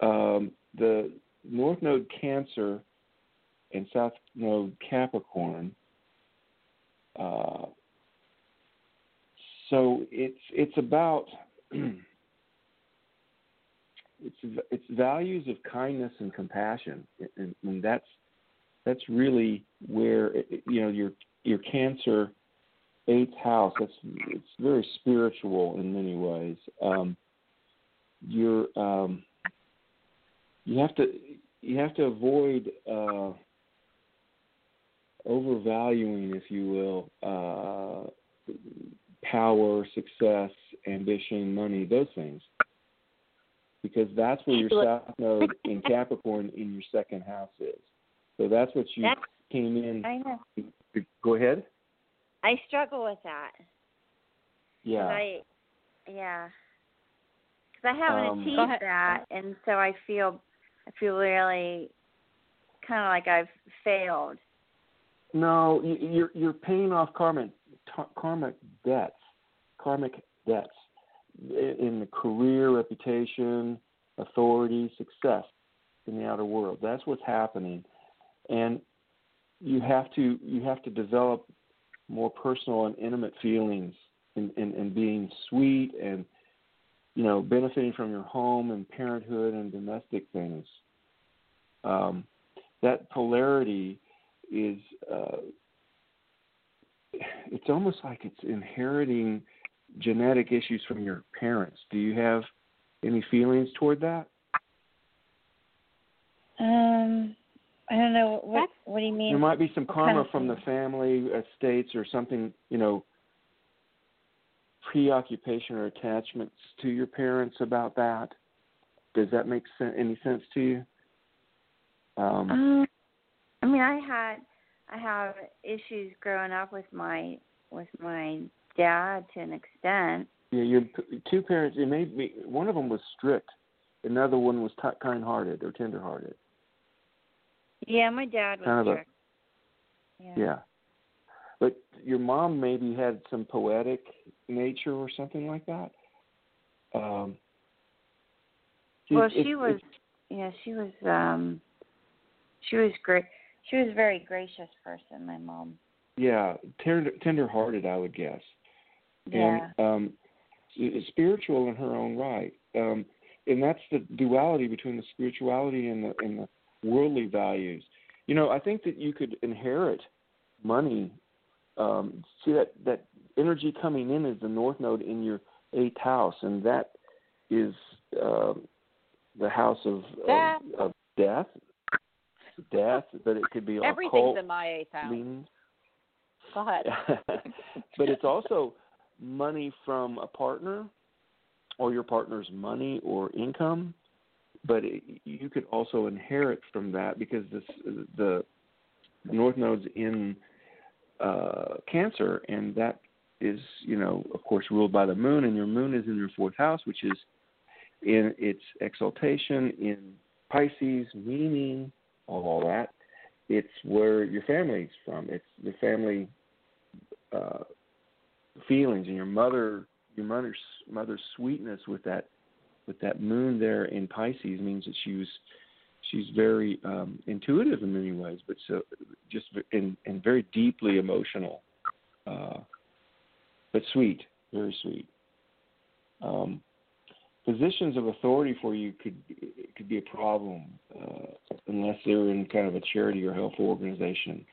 um, the North Node Cancer and South Node Capricorn. Uh, so it's it's about it's it's values of kindness and compassion, and, and that's that's really where you know your your Cancer eighth house. That's it's very spiritual in many ways. Um, you're um, you have to you have to avoid uh, overvaluing, if you will, uh, power, success, ambition, money, those things, because that's where your south node in Capricorn in your second house is. So that's what you That's- came in. I know. Go ahead. I struggle with that. Yeah. I, yeah. Because I haven't Um, achieved that, and so I feel, I feel really, kind of like I've failed. No, you- you're you're paying off karmic ta- karmic debts, karmic debts in in the career, reputation, authority, success in the outer world. That's what's happening, and you have to you have to develop more personal and intimate feelings and, and, and being sweet and you know benefiting from your home and parenthood and domestic things um, that polarity is uh, it's almost like it's inheriting genetic issues from your parents do you have any feelings toward that Um, I don't know what. What do you mean? there might be some What karma kind of from the family estates or something you know preoccupation or attachments to your parents about that does that make sen- any sense to you um, Um, I mean, I had I have issues growing up with my with my dad to an extent. yeah your p- two parents it may be one of them was strict another one was t- kind-hearted or tender-hearted Yeah, my dad was Kind of a- yeah. yeah but your mom maybe had some poetic nature or something like that um Well, it's- she it's- was. Yeah, she was. Um, she was great. She was a very gracious person. My mom. Yeah, tender tender-hearted, I would guess, Yeah. and um, spiritual in her own right. Um, and that's the duality between the spirituality and the and the worldly values. You know, I think that you could inherit money. Um, see that that energy coming in is the north node in your eighth house, and that is um, the house of, Death. of, of death. Death, but it could be Everything's in my eighth house. leanings. Go ahead. but it's also money from a partner or your partner's money or income but it, you could also inherit from that because this the north node's in uh cancer and that is you know of course ruled by the moon and your moon is in your fourth house which is in its exaltation in pisces meaning all that it's where your family's from. It's the family uh, feelings and your mother your mother's mother's sweetness with that with that moon there in Pisces means that she was she's very um, intuitive in many ways, but so just and and very deeply emotional, uh, but sweet, very sweet. Um, positions of authority for you could could be a problem uh, unless they're in kind of a charity or helpful organization.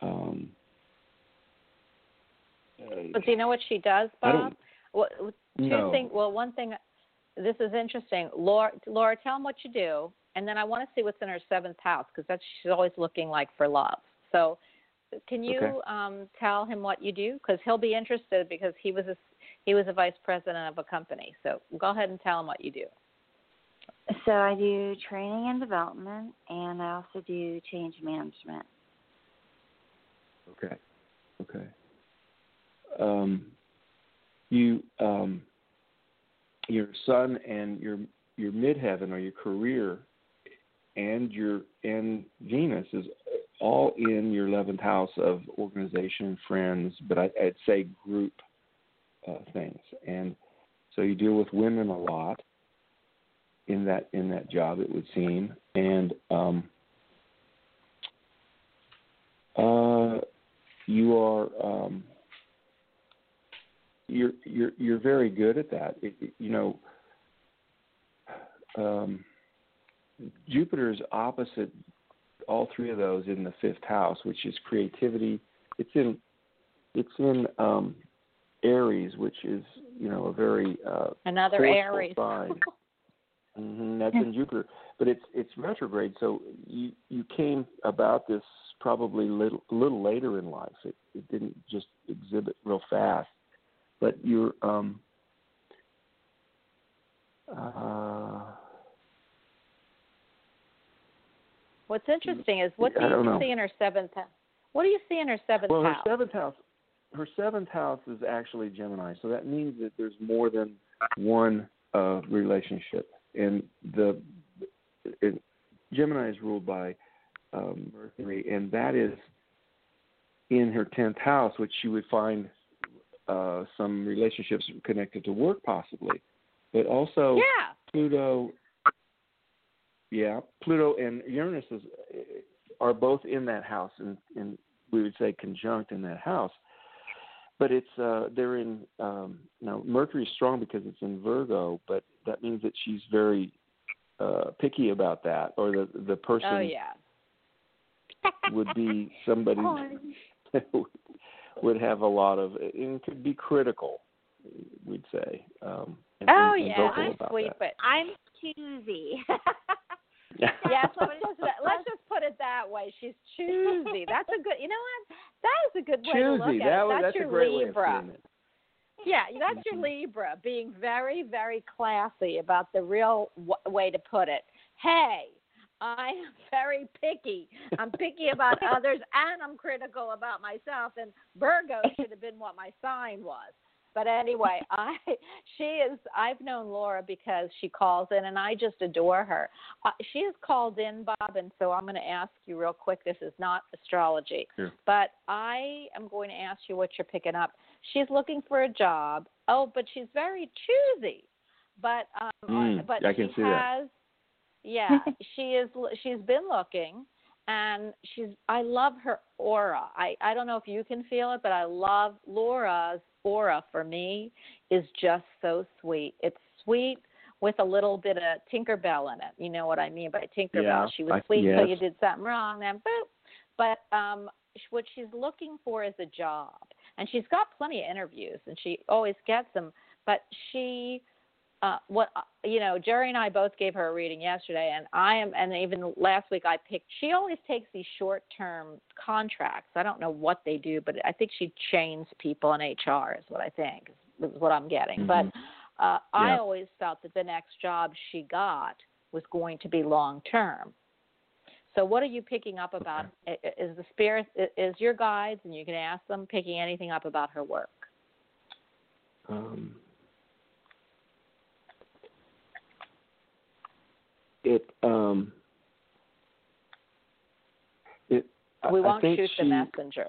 Um, But do you know what she does, Bob? don't- two No. things. Well, one thing. This is interesting, Laura. Laura, tell him what you do, and then I want to see what's in her seventh house because that's she's always looking like for love. So, can you Okay. um, tell him what you do? Because he'll be interested because he was a he was a vice president of a company. So go ahead and tell him what you do. So I do training and development, and I also do change management. Okay. Okay. Um, you, um, your sun and your your midheaven or your career, and your and Venus is all in your eleventh house of organization, friends, but I, I'd say group uh, things, and so you deal with women a lot in that in that job. It would seem, and um, uh, you are um, you're you're you're very good at that. It, it- you know, um, Jupiter is opposite all three of those in the fifth house, which is creativity. It's in it's in um, Aries, which is you know a very uh, Another Aries. sign. hmm that's in Jupiter, but it's it's retrograde. So you you came about this probably little a little later in life. It it didn't just exhibit real fast, but you're um uh What's interesting is what do you know. see in her seventh house? What do you see in her seventh well her house? seventh house her seventh house is actually Gemini, so that means that there's more than one uh relationship, and the it, Gemini is ruled by um, Mercury, and that is in her tenth house, which she would find uh, some relationships connected to work, possibly, but also yeah. Pluto. Yeah, Pluto and Uranus is are both in that house, and, and we would say conjunct in that house. But it's uh, they're in um, now Mercury's strong because it's in Virgo, but that means that she's very uh, picky about that, or the the person Oh yeah. would be somebody would have a lot of and could be critical. We'd say. Um, and, Oh and yeah, I'm sweet, that. but I'm choosy. yes, let's just let's just put it that way. She's choosy. That's a good. You know what? That is a good way to look Choosy. at That it. was, That's that's your a great Libra. way of saying it. Yeah, that's your Mhm. Libra, being very, very classy about the real w- way to put it. Hey, I am very picky. I'm picky about others, and I'm critical about myself. And Virgo should have been what my sign was. But anyway, I she is. I've known Laura because she calls in, and I just adore her. Uh, she has called in, Bob, and so I'm going to ask you real quick. This is not astrology, Sure. but I am going to ask you what you're picking up. She's looking for a job. Oh, but she's very choosy. But um, Mm, but I can she see that. Yeah, she is. She's been looking, and she's. I love her aura. I I don't know if you can feel it, but I love Laura's aura. For me, is just so sweet. It's sweet with a little bit of Tinkerbell in it. You know what I mean by Tinkerbell? Yeah, she was I- sweet until you did something wrong, then boop. But um, what she's looking for is a job, and she's got plenty of interviews, and she always gets them. But she uh, what uh, you know, Jerry and I both gave her a reading yesterday, and I am, and even last week I picked. She always takes these short-term contracts. I don't know what they do, but I think she chains people in HR. Is what I think is, what I'm getting. But uh, I always felt that the next job she got was going to be long-term. So what are you picking up about? i- Is the spirit is your guides, and you can ask them picking anything up about her work? Um, it um it We I won't think shoot she, the messenger.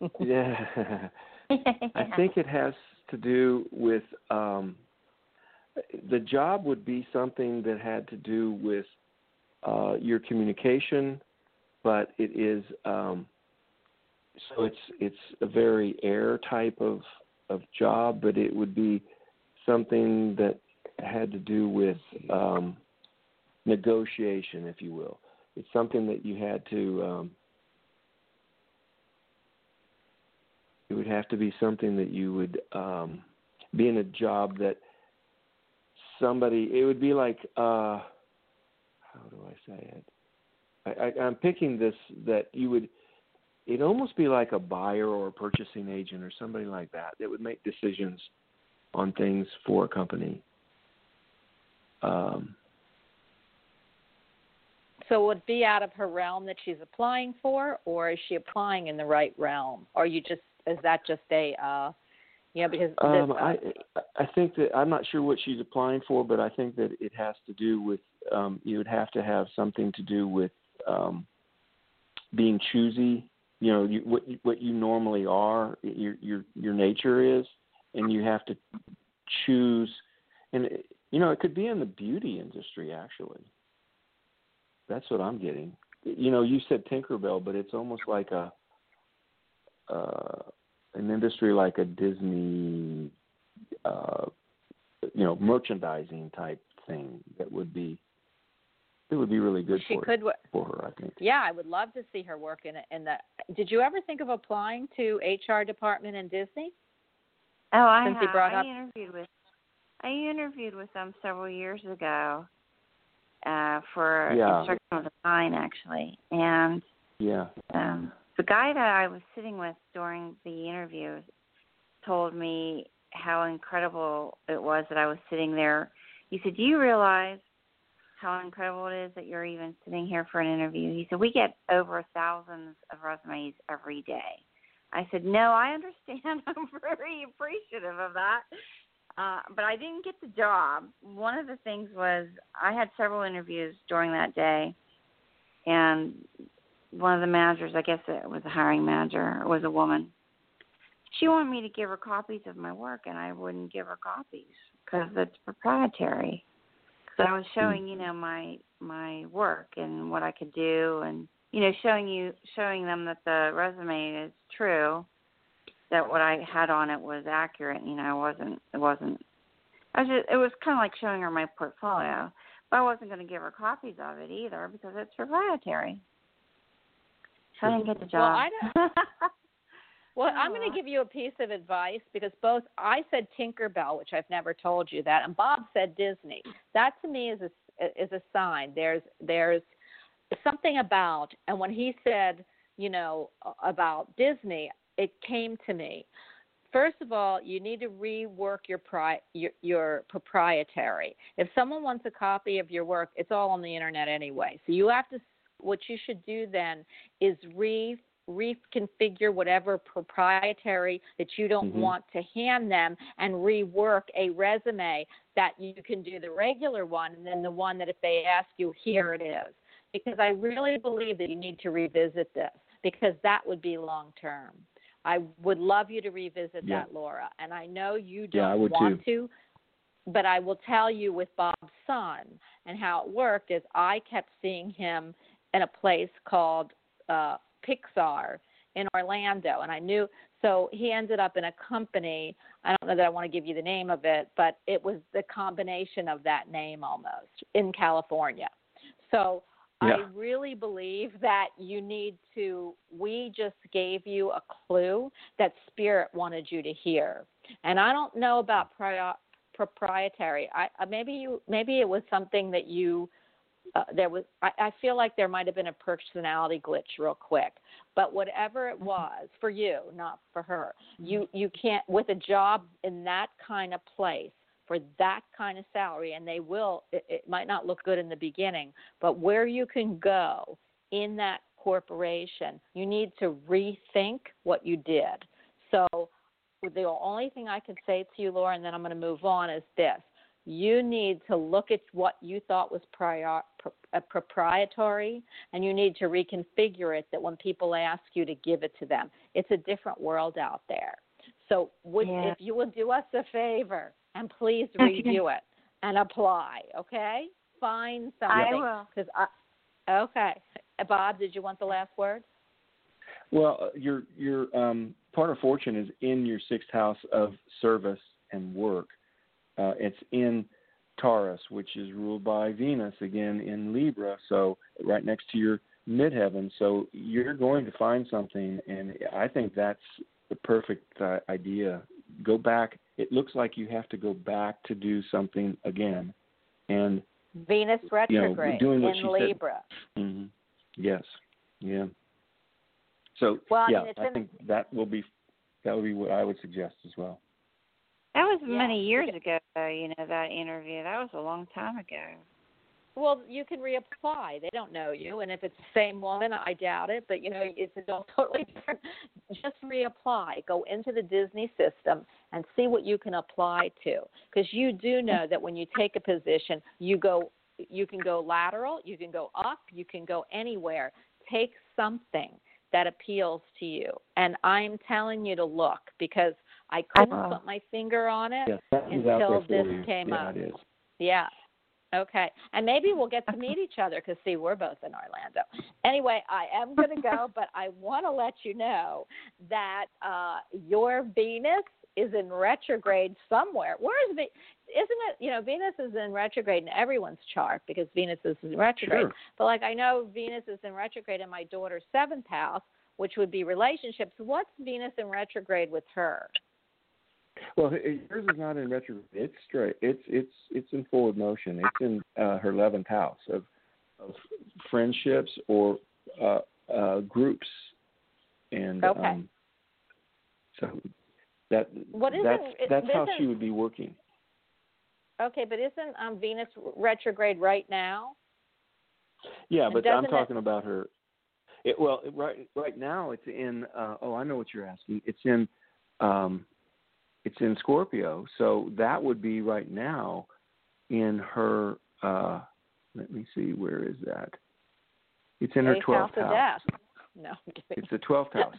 Yeah. I think it has to do with um the job would be something that had to do with uh your communication, but it is um so it's it's a very air type of of job, but it would be something that had to do with um negotiation, if you will. It's something that you had to um it would have to be something that you would um be in a job that somebody it would be like uh how do I say it? I, I I'm picking this that you would it'd almost be like a buyer or a purchasing agent or somebody like that that would make decisions on things for a company. Um So would it be out of her realm that she's applying for, or is she applying in the right realm, or you just is that just a, uh, you know, because Um, uh, I I think that I'm not sure what she's applying for, but I think that it has to do with um, you would have to have something to do with um, being choosy. You know, you, what what you normally are, your your your nature is, and you have to choose. And it, you know, it could be in the beauty industry actually. That's what I'm getting. You know, you said Tinkerbell, but it's almost like a uh, an industry like a Disney, uh, you know, merchandising type thing that would be it would be really good she for could. wo- for her. I think. Yeah, I would love to see her work in it. In the, did you ever think of applying to HR department in Disney? Oh, I Since he have. brought I up- interviewed with I interviewed with them several years ago uh for Yeah. instructional design actually. And Yeah. um the guy that I was sitting with during the interview told me how incredible it was that I was sitting there. He said, "Do you realize how incredible it is that you're even sitting here for an interview?" He said, "We get over thousands of resumes every day." I said, "No, I understand. I'm very appreciative of that." Uh, but I didn't get the job. One of the things was I had several interviews during that day, and one of the managers, I guess it was a hiring manager, was a woman. She wanted me to give her copies of my work, and I wouldn't give her copies because it's proprietary. Because I was showing, you know, my my work and what I could do, and you know, showing you showing them that the resume is true, that what I had on it was accurate. You know, it wasn't it wasn't. I was just, it was kind of like showing her my portfolio, but I wasn't going to give her copies of it either because it's proprietary. So I didn't get the job. Well, I don't. Well, I'm going to oh. give you a piece of advice because both I said Tinkerbell, which I've never told you that, and Bob said Disney. That to me is a is a sign. There's there's something about, and when he said, you know, about Disney, it came to me. First of all, you need to rework your, pri- your your proprietary. If someone wants a copy of your work, it's all on the internet anyway. So you have to. What you should do then is re reconfigure whatever proprietary that you don't Mhm. want to hand them and rework a resume that you can do the regular one and then the one that if they ask you here it is because i really believe that you need to revisit this because that would be long term i would love you to revisit Yeah. that laura and i know you Yeah, don't would want too. to but i will tell you with bob's son and how it worked is i kept seeing him in a place called uh Pixar in Orlando, and I knew. So he ended up in a company. I don't know that I want to give you the name of it, but it was the combination of that name almost in California. So I really believe that you need to. We just gave you a clue that Spirit wanted you to hear, and I don't know about prior, proprietary. I uh, maybe you maybe it was something that you uh, there was I, I feel like there might have been a personality glitch real quick but whatever it was for you not for her you you can't with a job in that kind of place for that kind of salary and they will it, it might not look good in the beginning but where you can go in that corporation you need to rethink what you did. So the only thing i can say to you laura and then i'm going to move on is this. You need to look at what you thought was prior, uh, proprietary and you need to reconfigure it that when people ask you to give it to them. It's a different world out there. So would, Yeah. if you would do us a favor and please Okay. redo it and apply okay find something. I will. because I, okay bob did you want the last word Well, uh, your your um, part of fortune is in your sixth house of service and work. Uh, it's in Taurus, which is ruled by Venus again in Libra, so right next to your midheaven. So you're going to find something, and I think that's the perfect uh, idea. Go back. It looks like you have to go back to do something again, and venus You know, retrograde doing what in she said. libra hmm yes, yeah. So Well, I yeah, mean, it's I in- think that will be that would be what I would suggest as well. That was Yeah. many years ago, you know, that interview. That was a long time ago. Well, you can reapply. They don't know you, and if it's the same woman, I doubt it. But you know, it's a totally different. Just reapply. Go into the Disney system and see what you can apply to, because you do know that when you take a position, you go, you can go lateral, you can go up, you can go anywhere. Take something that appeals to you, and I'm telling you to look because I couldn't will. put my finger on it. Yes, that is out Until this came yeah, up. Yeah. Okay. And maybe we'll get to meet each other because, see, we're both in Orlando. Anyway, I am going to go, but I want to let you know that uh, your Venus is in retrograde somewhere. Where is Venus? Isn't it, you know, Venus is in retrograde in everyone's chart because Venus is in retrograde. Sure. But like I know Venus is in retrograde in my daughter's seventh house, which would be relationships. What's Venus in retrograde with her? Well, yours is not in retrograde. It's straight. It's it's it's in forward motion. It's in uh, her eleventh house of of friendships or uh, uh, groups, and Okay. um, so that What isn't- that's it- that's how she would be working. Okay, but isn't um, Venus retrograde right now? Yeah, but I'm doesn't it- talking about her. It, well, it- right right now it's in. Uh, oh, I know what you're asking. It's in. Um, it's in Scorpio, so that would be right now in her. Uh, let me see, where is that? It's in her twelfth house house. No. It's the twelfth house.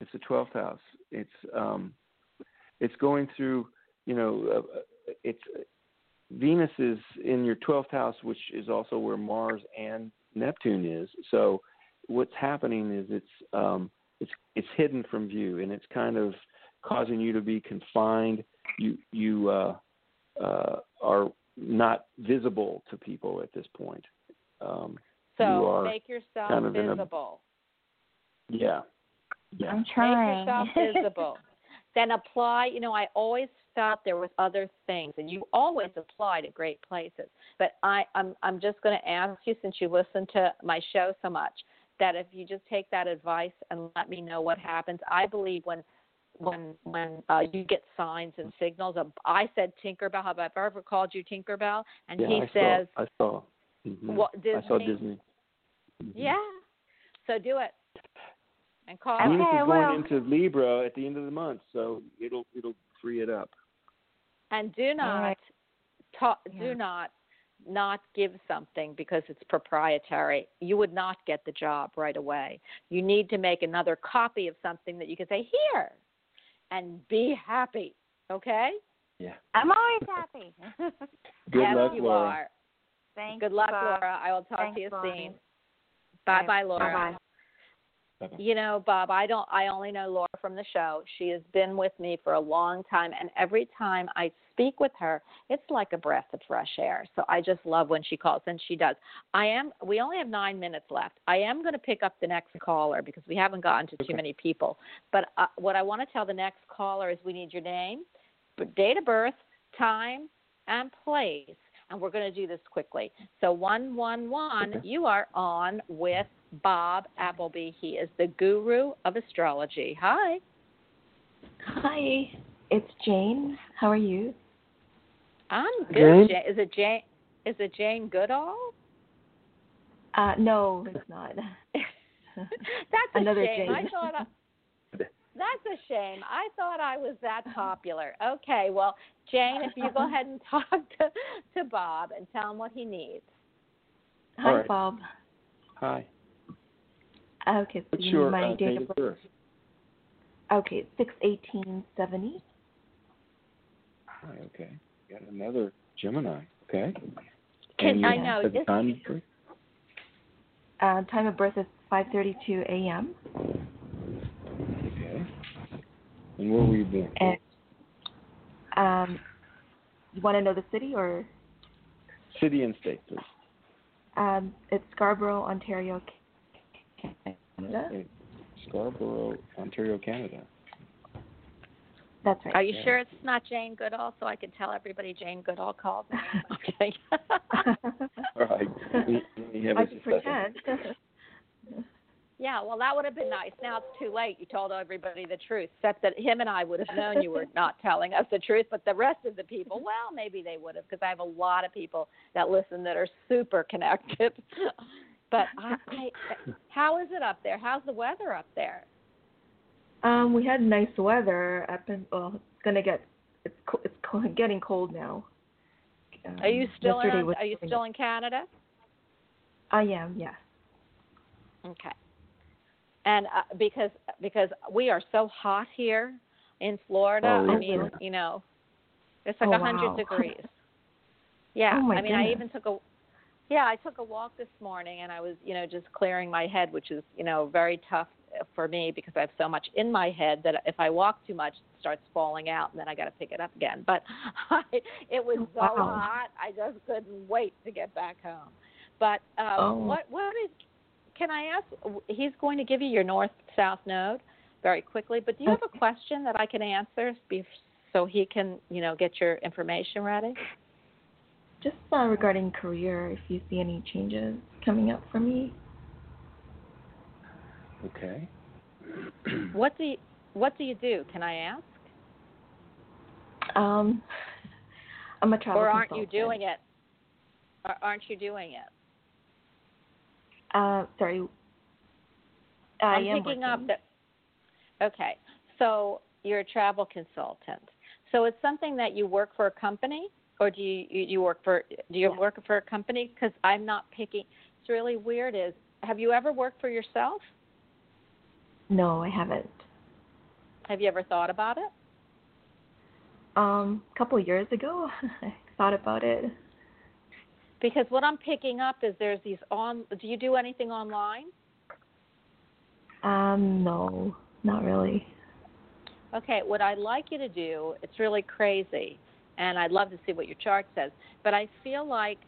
It's the twelfth house. It's um, it's going through. You know, uh, it's Venus is in your twelfth house, which is also where Mars and Neptune is. So what's happening is it's um, it's it's hidden from view, and it's kind of causing you to be confined. You you uh, uh, are not visible to people at this point. Um, so you are make yourself kind of in a- visible. yeah, yeah. I'm trying. Make yourself visible. then apply. You know, I always felt there was other things, and you always apply to great places. But I, I'm, I'm just going to ask you, since you listen to my show so much, that if you just take that advice and let me know what happens. I believe when, when, when uh, you get signs and signals. Of, I said Tinkerbell. Have I ever called you Tinkerbell? And yeah, he I says, saw. I saw. Mhm. Walt I saw Disney? Disney. Mhm. yeah. So do it. And call. Okay, Venus is going well- into Libra at the end of the month, so it'll it'll free it up. And do not right. ta- Yeah. do not not give something because it's proprietary. You would not get the job right away. You need to make another copy of something that you can say here and be happy. Okay? Yeah. I'm always happy. Good yes, luck, you Laura. are. Thanks. Good luck, Bob. Laura. I will talk Thanks, to you Bonnie. soon. Bye bye, Laura. Bye-bye. You know, Bob, I don't I only know Laura from the show. She has been with me for a long time and every time I speak with her, it's like a breath of fresh air. So I just love when she calls and she does. I am we only have 9 minutes left. I am going to pick up the next caller because we haven't gotten to too many people. But uh, what I want to tell the next caller is we need your name, date of birth, time, and place. And we're going to do this quickly. So 111, Okay. you are on with Bob Appleby. He is the guru of astrology. Hi. Hi, it's Jane. How are you? I'm good. Jane? Jane. Is it Jane? Is it Jane Goodall? Uh, no, it's not. That's a Another shame. I Jane. thought I, that's a shame. I thought I was that popular. Okay, well, Jane, if you go ahead and talk to to Bob and tell him what he needs. Hi, All right. Bob. Hi. Okay, so What's you your my uh, date of birth. birth? Okay, six eighteen seventy. Hi, okay. Got another Gemini. Okay. Can I know have this? time of birth? Uh, time of birth is five thirty two a.m. Okay. And where were you born? And um, you want to know the city or City and state, please. um, it's Scarborough, Ontario, Canada. Okay. Scarborough, Ontario, Canada. That's right. Are you Yeah. sure it's not Jane Goodall? So I can tell everybody Jane Goodall called me. Okay. All right. Let me, let me have I can pretend. Yeah, well, that would have been nice. Now it's too late. You told everybody the truth, except that him and I would have known you were not telling us the truth. But the rest of the people, well, maybe they would have, because I have a lot of people that listen that are super connected. but I, I, how is it up there? How's the weather up there? Um, we had nice weather up in. Well, it's gonna get. It's co- it's getting cold now. Um, Are you still in? Are you still in Canada? I am. Yes. Okay. And uh, because because we are so hot here in Florida, Oh, I mean, you know, it's like Oh, a hundred wow. degrees. Yeah, Oh, I mean, I even took a yeah, I took a walk this morning, and I was you know just clearing my head, which is you know very tough for me because I have so much in my head that if I walk too much, it starts falling out, and then I got to pick it up again. But I, it was so Wow. hot, I just couldn't wait to get back home. But um, Oh. what what is can I ask? He's going to give you your north south node very quickly, but do you have a question that I can answer so he can, you know, get your information ready? Just uh, regarding career, if you see any changes coming up for me. Okay. What do you, what do you do? Can I ask? Um, I'm a travel or aren't you doing it? Or aren't you doing it? Uh, sorry. I am picking up working. that. Okay, so you're a travel consultant. So it's something that you work for a company, or do you you, work for do you Yeah. work for a company? Because I'm not picking. It's really weird. Is have you ever worked for yourself? No, I haven't. Have you ever thought about it? Um, a couple of years ago, I thought about it. Because what I'm picking up is there's these on. Do you do anything online? Um, no, not really. Okay, what I'd like you to do, it's really crazy, and I'd love to see what your chart says, but I feel like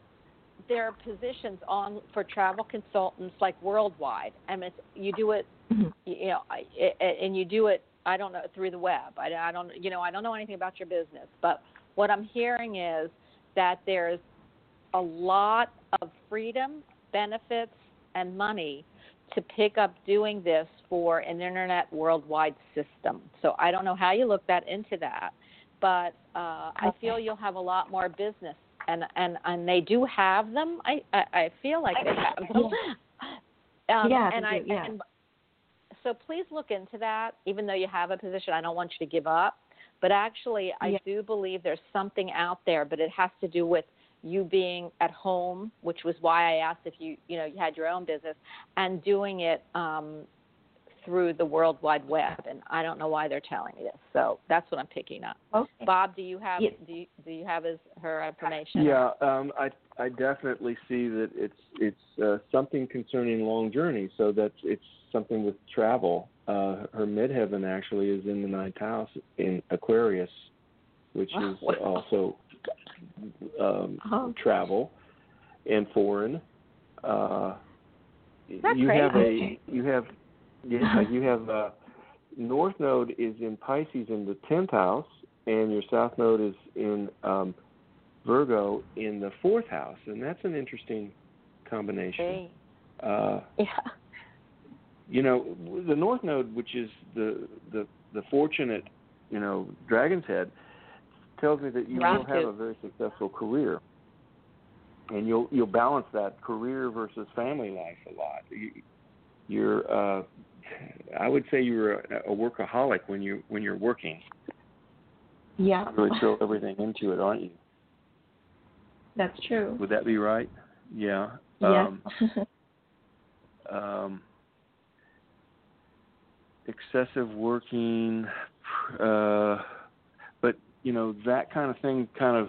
there are positions on for travel consultants like worldwide, and it's, you do it, Mhm. you know, and you do it. I don't know through the web. I, I don't, you know, I don't know anything about your business, but what I'm hearing is that there's a lot of freedom, benefits, and money to pick up doing this for an internet worldwide system. So I don't know how you look that into that, but uh, I feel you'll have a lot more business, and and and they do have them. I I, I feel like they have them. Um, Yeah, and I yeah. and so please look into that. Even though you have a position, I don't want you to give up. But actually, I Yeah. do believe there's something out there, but it has to do with you being at home, which was why I asked if you, you know, you had your own business, and doing it um, through the World Wide Web. And I don't know why they're telling me this, so that's what I'm picking up. Okay. Bob, do you have Yeah. do you, do you have his her information? Yeah, um, I I definitely see that it's it's uh, something concerning long journey. So that's it's something with travel. Uh, her midheaven actually is in the ninth house in Aquarius, which is Wow. also um, Oh. travel and foreign. Uh, That's you have crazy. a you have yeah you have a north node is in Pisces in the tenth house, and your south node is in um, Virgo in the fourth house, and that's an interesting combination. Hey. Uh, Yeah. you know, the North Node, which is the the the fortunate, you know, Dragon's Head, tells me that you will have two. a very successful career, and you'll you'll balance that career versus family life a lot. You, you're, uh, I would say you're a, a workaholic when you when you're working. Yeah. You really throw everything into it, aren't you? That's true. Would that be right? Yeah. Yeah. Um, um, excessive working, uh, you know that kind of thing kind of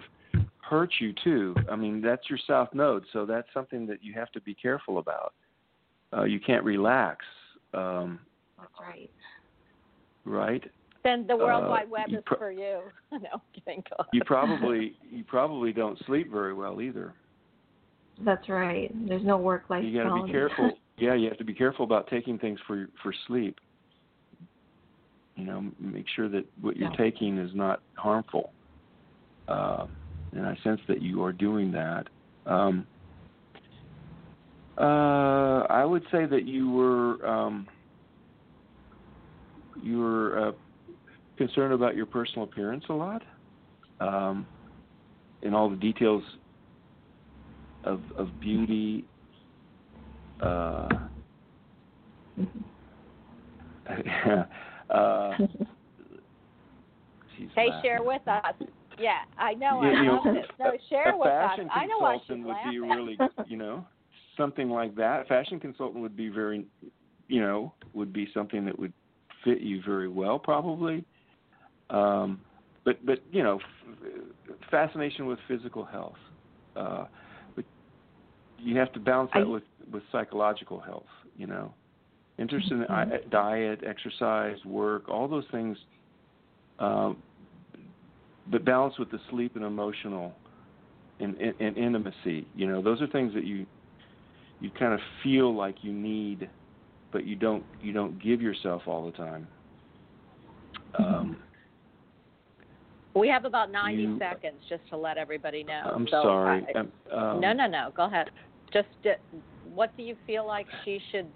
hurts you too. I mean, that's your south node, so that's something that you have to be careful about. Uh, you can't relax, um, That's right. right? Then the World Uh, Wide Web is pro- for you. no, kidding. Go You probably you probably don't sleep very well either. That's right. There's no work life you got to be careful. Yeah, you have to be careful about taking things for for sleep. You know, make sure that what you're Yeah. taking is not harmful. Uh, and I sense that you are doing that. Um, uh, I would say that you were um, you were uh, concerned about your personal appearance a lot, um, and all the details of of beauty. Uh, uh, she's Hey, laughing. share with us. Yeah, I know. Yeah, I you love know, this. No, share a with us. fashion I know why she's consultant would laughing. be really, you know, something like that. A fashion consultant would be very, you know, would be something that would fit you very well, probably. Um, but but you know, f- fascination with physical health. Uh, but you have to balance that I- with with psychological health. You know, interest in Mhm. diet, exercise, work, all those things. Um, but balance with the sleep and emotional and, and, and intimacy. You know, those are things that you you kind of feel like you need, but you don't you don't give yourself all the time. Um, We have about 90 You- seconds just to let everybody know. I'm So sorry. I- Um, um, no, no, no. Go ahead. Just uh, what do you feel like she should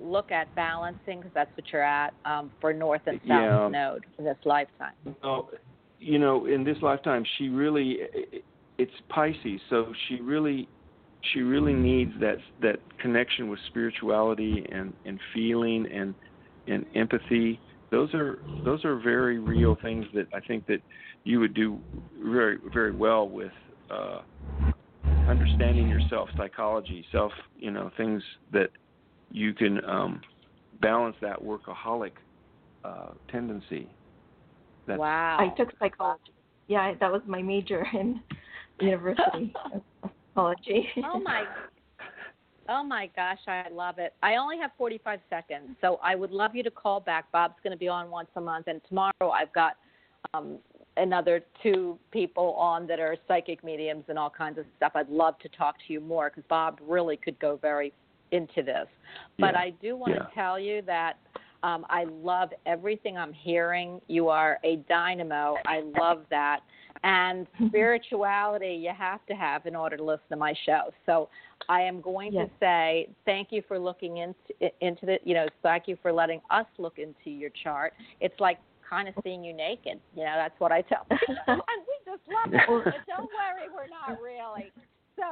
look at balancing? Because that's what you're at um, for North and South Yeah. Node in this lifetime. Well, you know, in this lifetime, she really it's Pisces, so she really she really needs that that connection with spirituality and and feeling and and empathy. Those are those are very real things that I think that you would do very very well with uh, understanding yourself, psychology, self, you know, things that you can um, balance that workaholic uh, tendency. That's, wow. I took psychology. Yeah, that was my major in university. psychology. Oh my. Oh my gosh, I love it. I only have 45 seconds, so I would love you to call back. Bob's going to be on once a month, and tomorrow I've got um, another two people on that are psychic mediums and all kinds of stuff. I'd love to talk to you more because Bob really could go very into this. But Yeah. I do want Yeah. to tell you that um, I love everything I'm hearing. You are a dynamo. I love that. And spirituality you have to have in order to listen to my show. So I am going Yes. to say thank you for looking into into the you know thank you for letting us look into your chart. It's like kind of seeing you naked. You know that's what I tell people, and we just love it. But don't worry, we're not really. So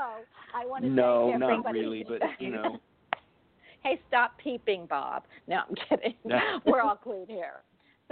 I want to No, thank not really, but you know. Hey, stop peeping, Bob. No, I'm kidding. We're all clean here.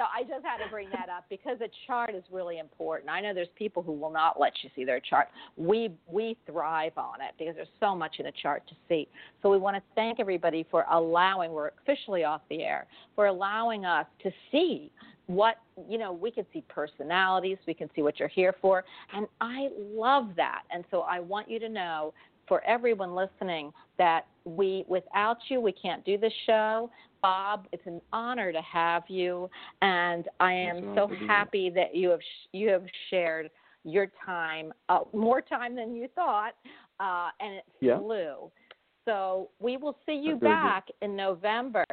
So I just had to bring that up because a chart is really important. I know there's people who will not let you see their chart. We we thrive on it because there's so much in a chart to see. So we want to thank everybody for allowing. We're officially off the air for allowing us to see what you know. We can see personalities. We can see what you're here for, and I love that. And so I want you to know for everyone listening that we without you we can't do this show bob it's an honor to have you and i am so honor to be here. happy that you have sh- you have shared your time uh, more time than you thought uh, and it Yeah. flew so we will see you That's back in november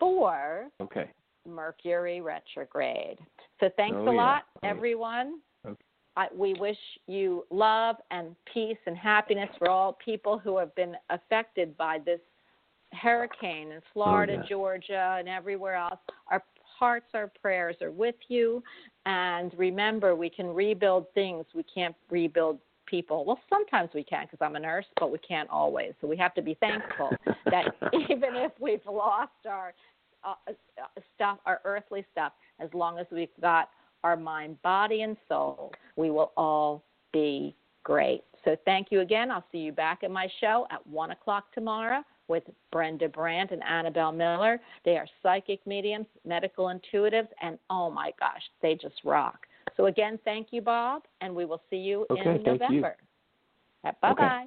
for Okay. mercury retrograde so thanks Oh, a lot yeah. everyone. I, we wish you love and peace and happiness for all people who have been affected by this hurricane in Florida, Oh, yeah. Georgia, and everywhere else. Our hearts, our prayers are with you. And remember, we can rebuild things. We can't rebuild people. Well, sometimes we can because I'm a nurse, but we can't always. So we have to be thankful that even if we've lost our uh, uh, stuff, our earthly stuff, as long as we've got our mind, body, and soul, we will all be great. So thank you again. I'll see you back at my show at 1 o'clock tomorrow with Brenda Brandt and Annabelle Miller. They are psychic mediums, medical intuitives, and oh my gosh, they just rock. So again, thank you, Bob, and we will see you Okay, in thank you. November. Bye bye.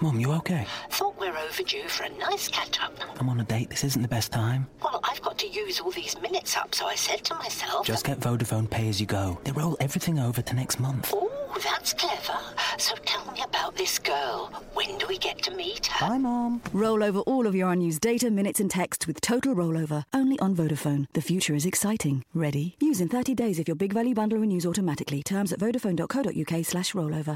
Mum, you okay? Thought we're overdue for a nice catch up. I'm on a date. This isn't the best time. Well, I've got to use all these minutes up, so I said to myself. Just get Vodafone pay as you go. They roll everything over to next month. Oh, that's clever. So tell me about this girl. When do we get to meet her? Bye, Mom. Roll over all of your unused data, minutes, and text with Total Rollover. Only on Vodafone. The future is exciting. Ready? Use in 30 days if your big value bundle renews automatically. Terms at vodafone.co.uk slash rollover.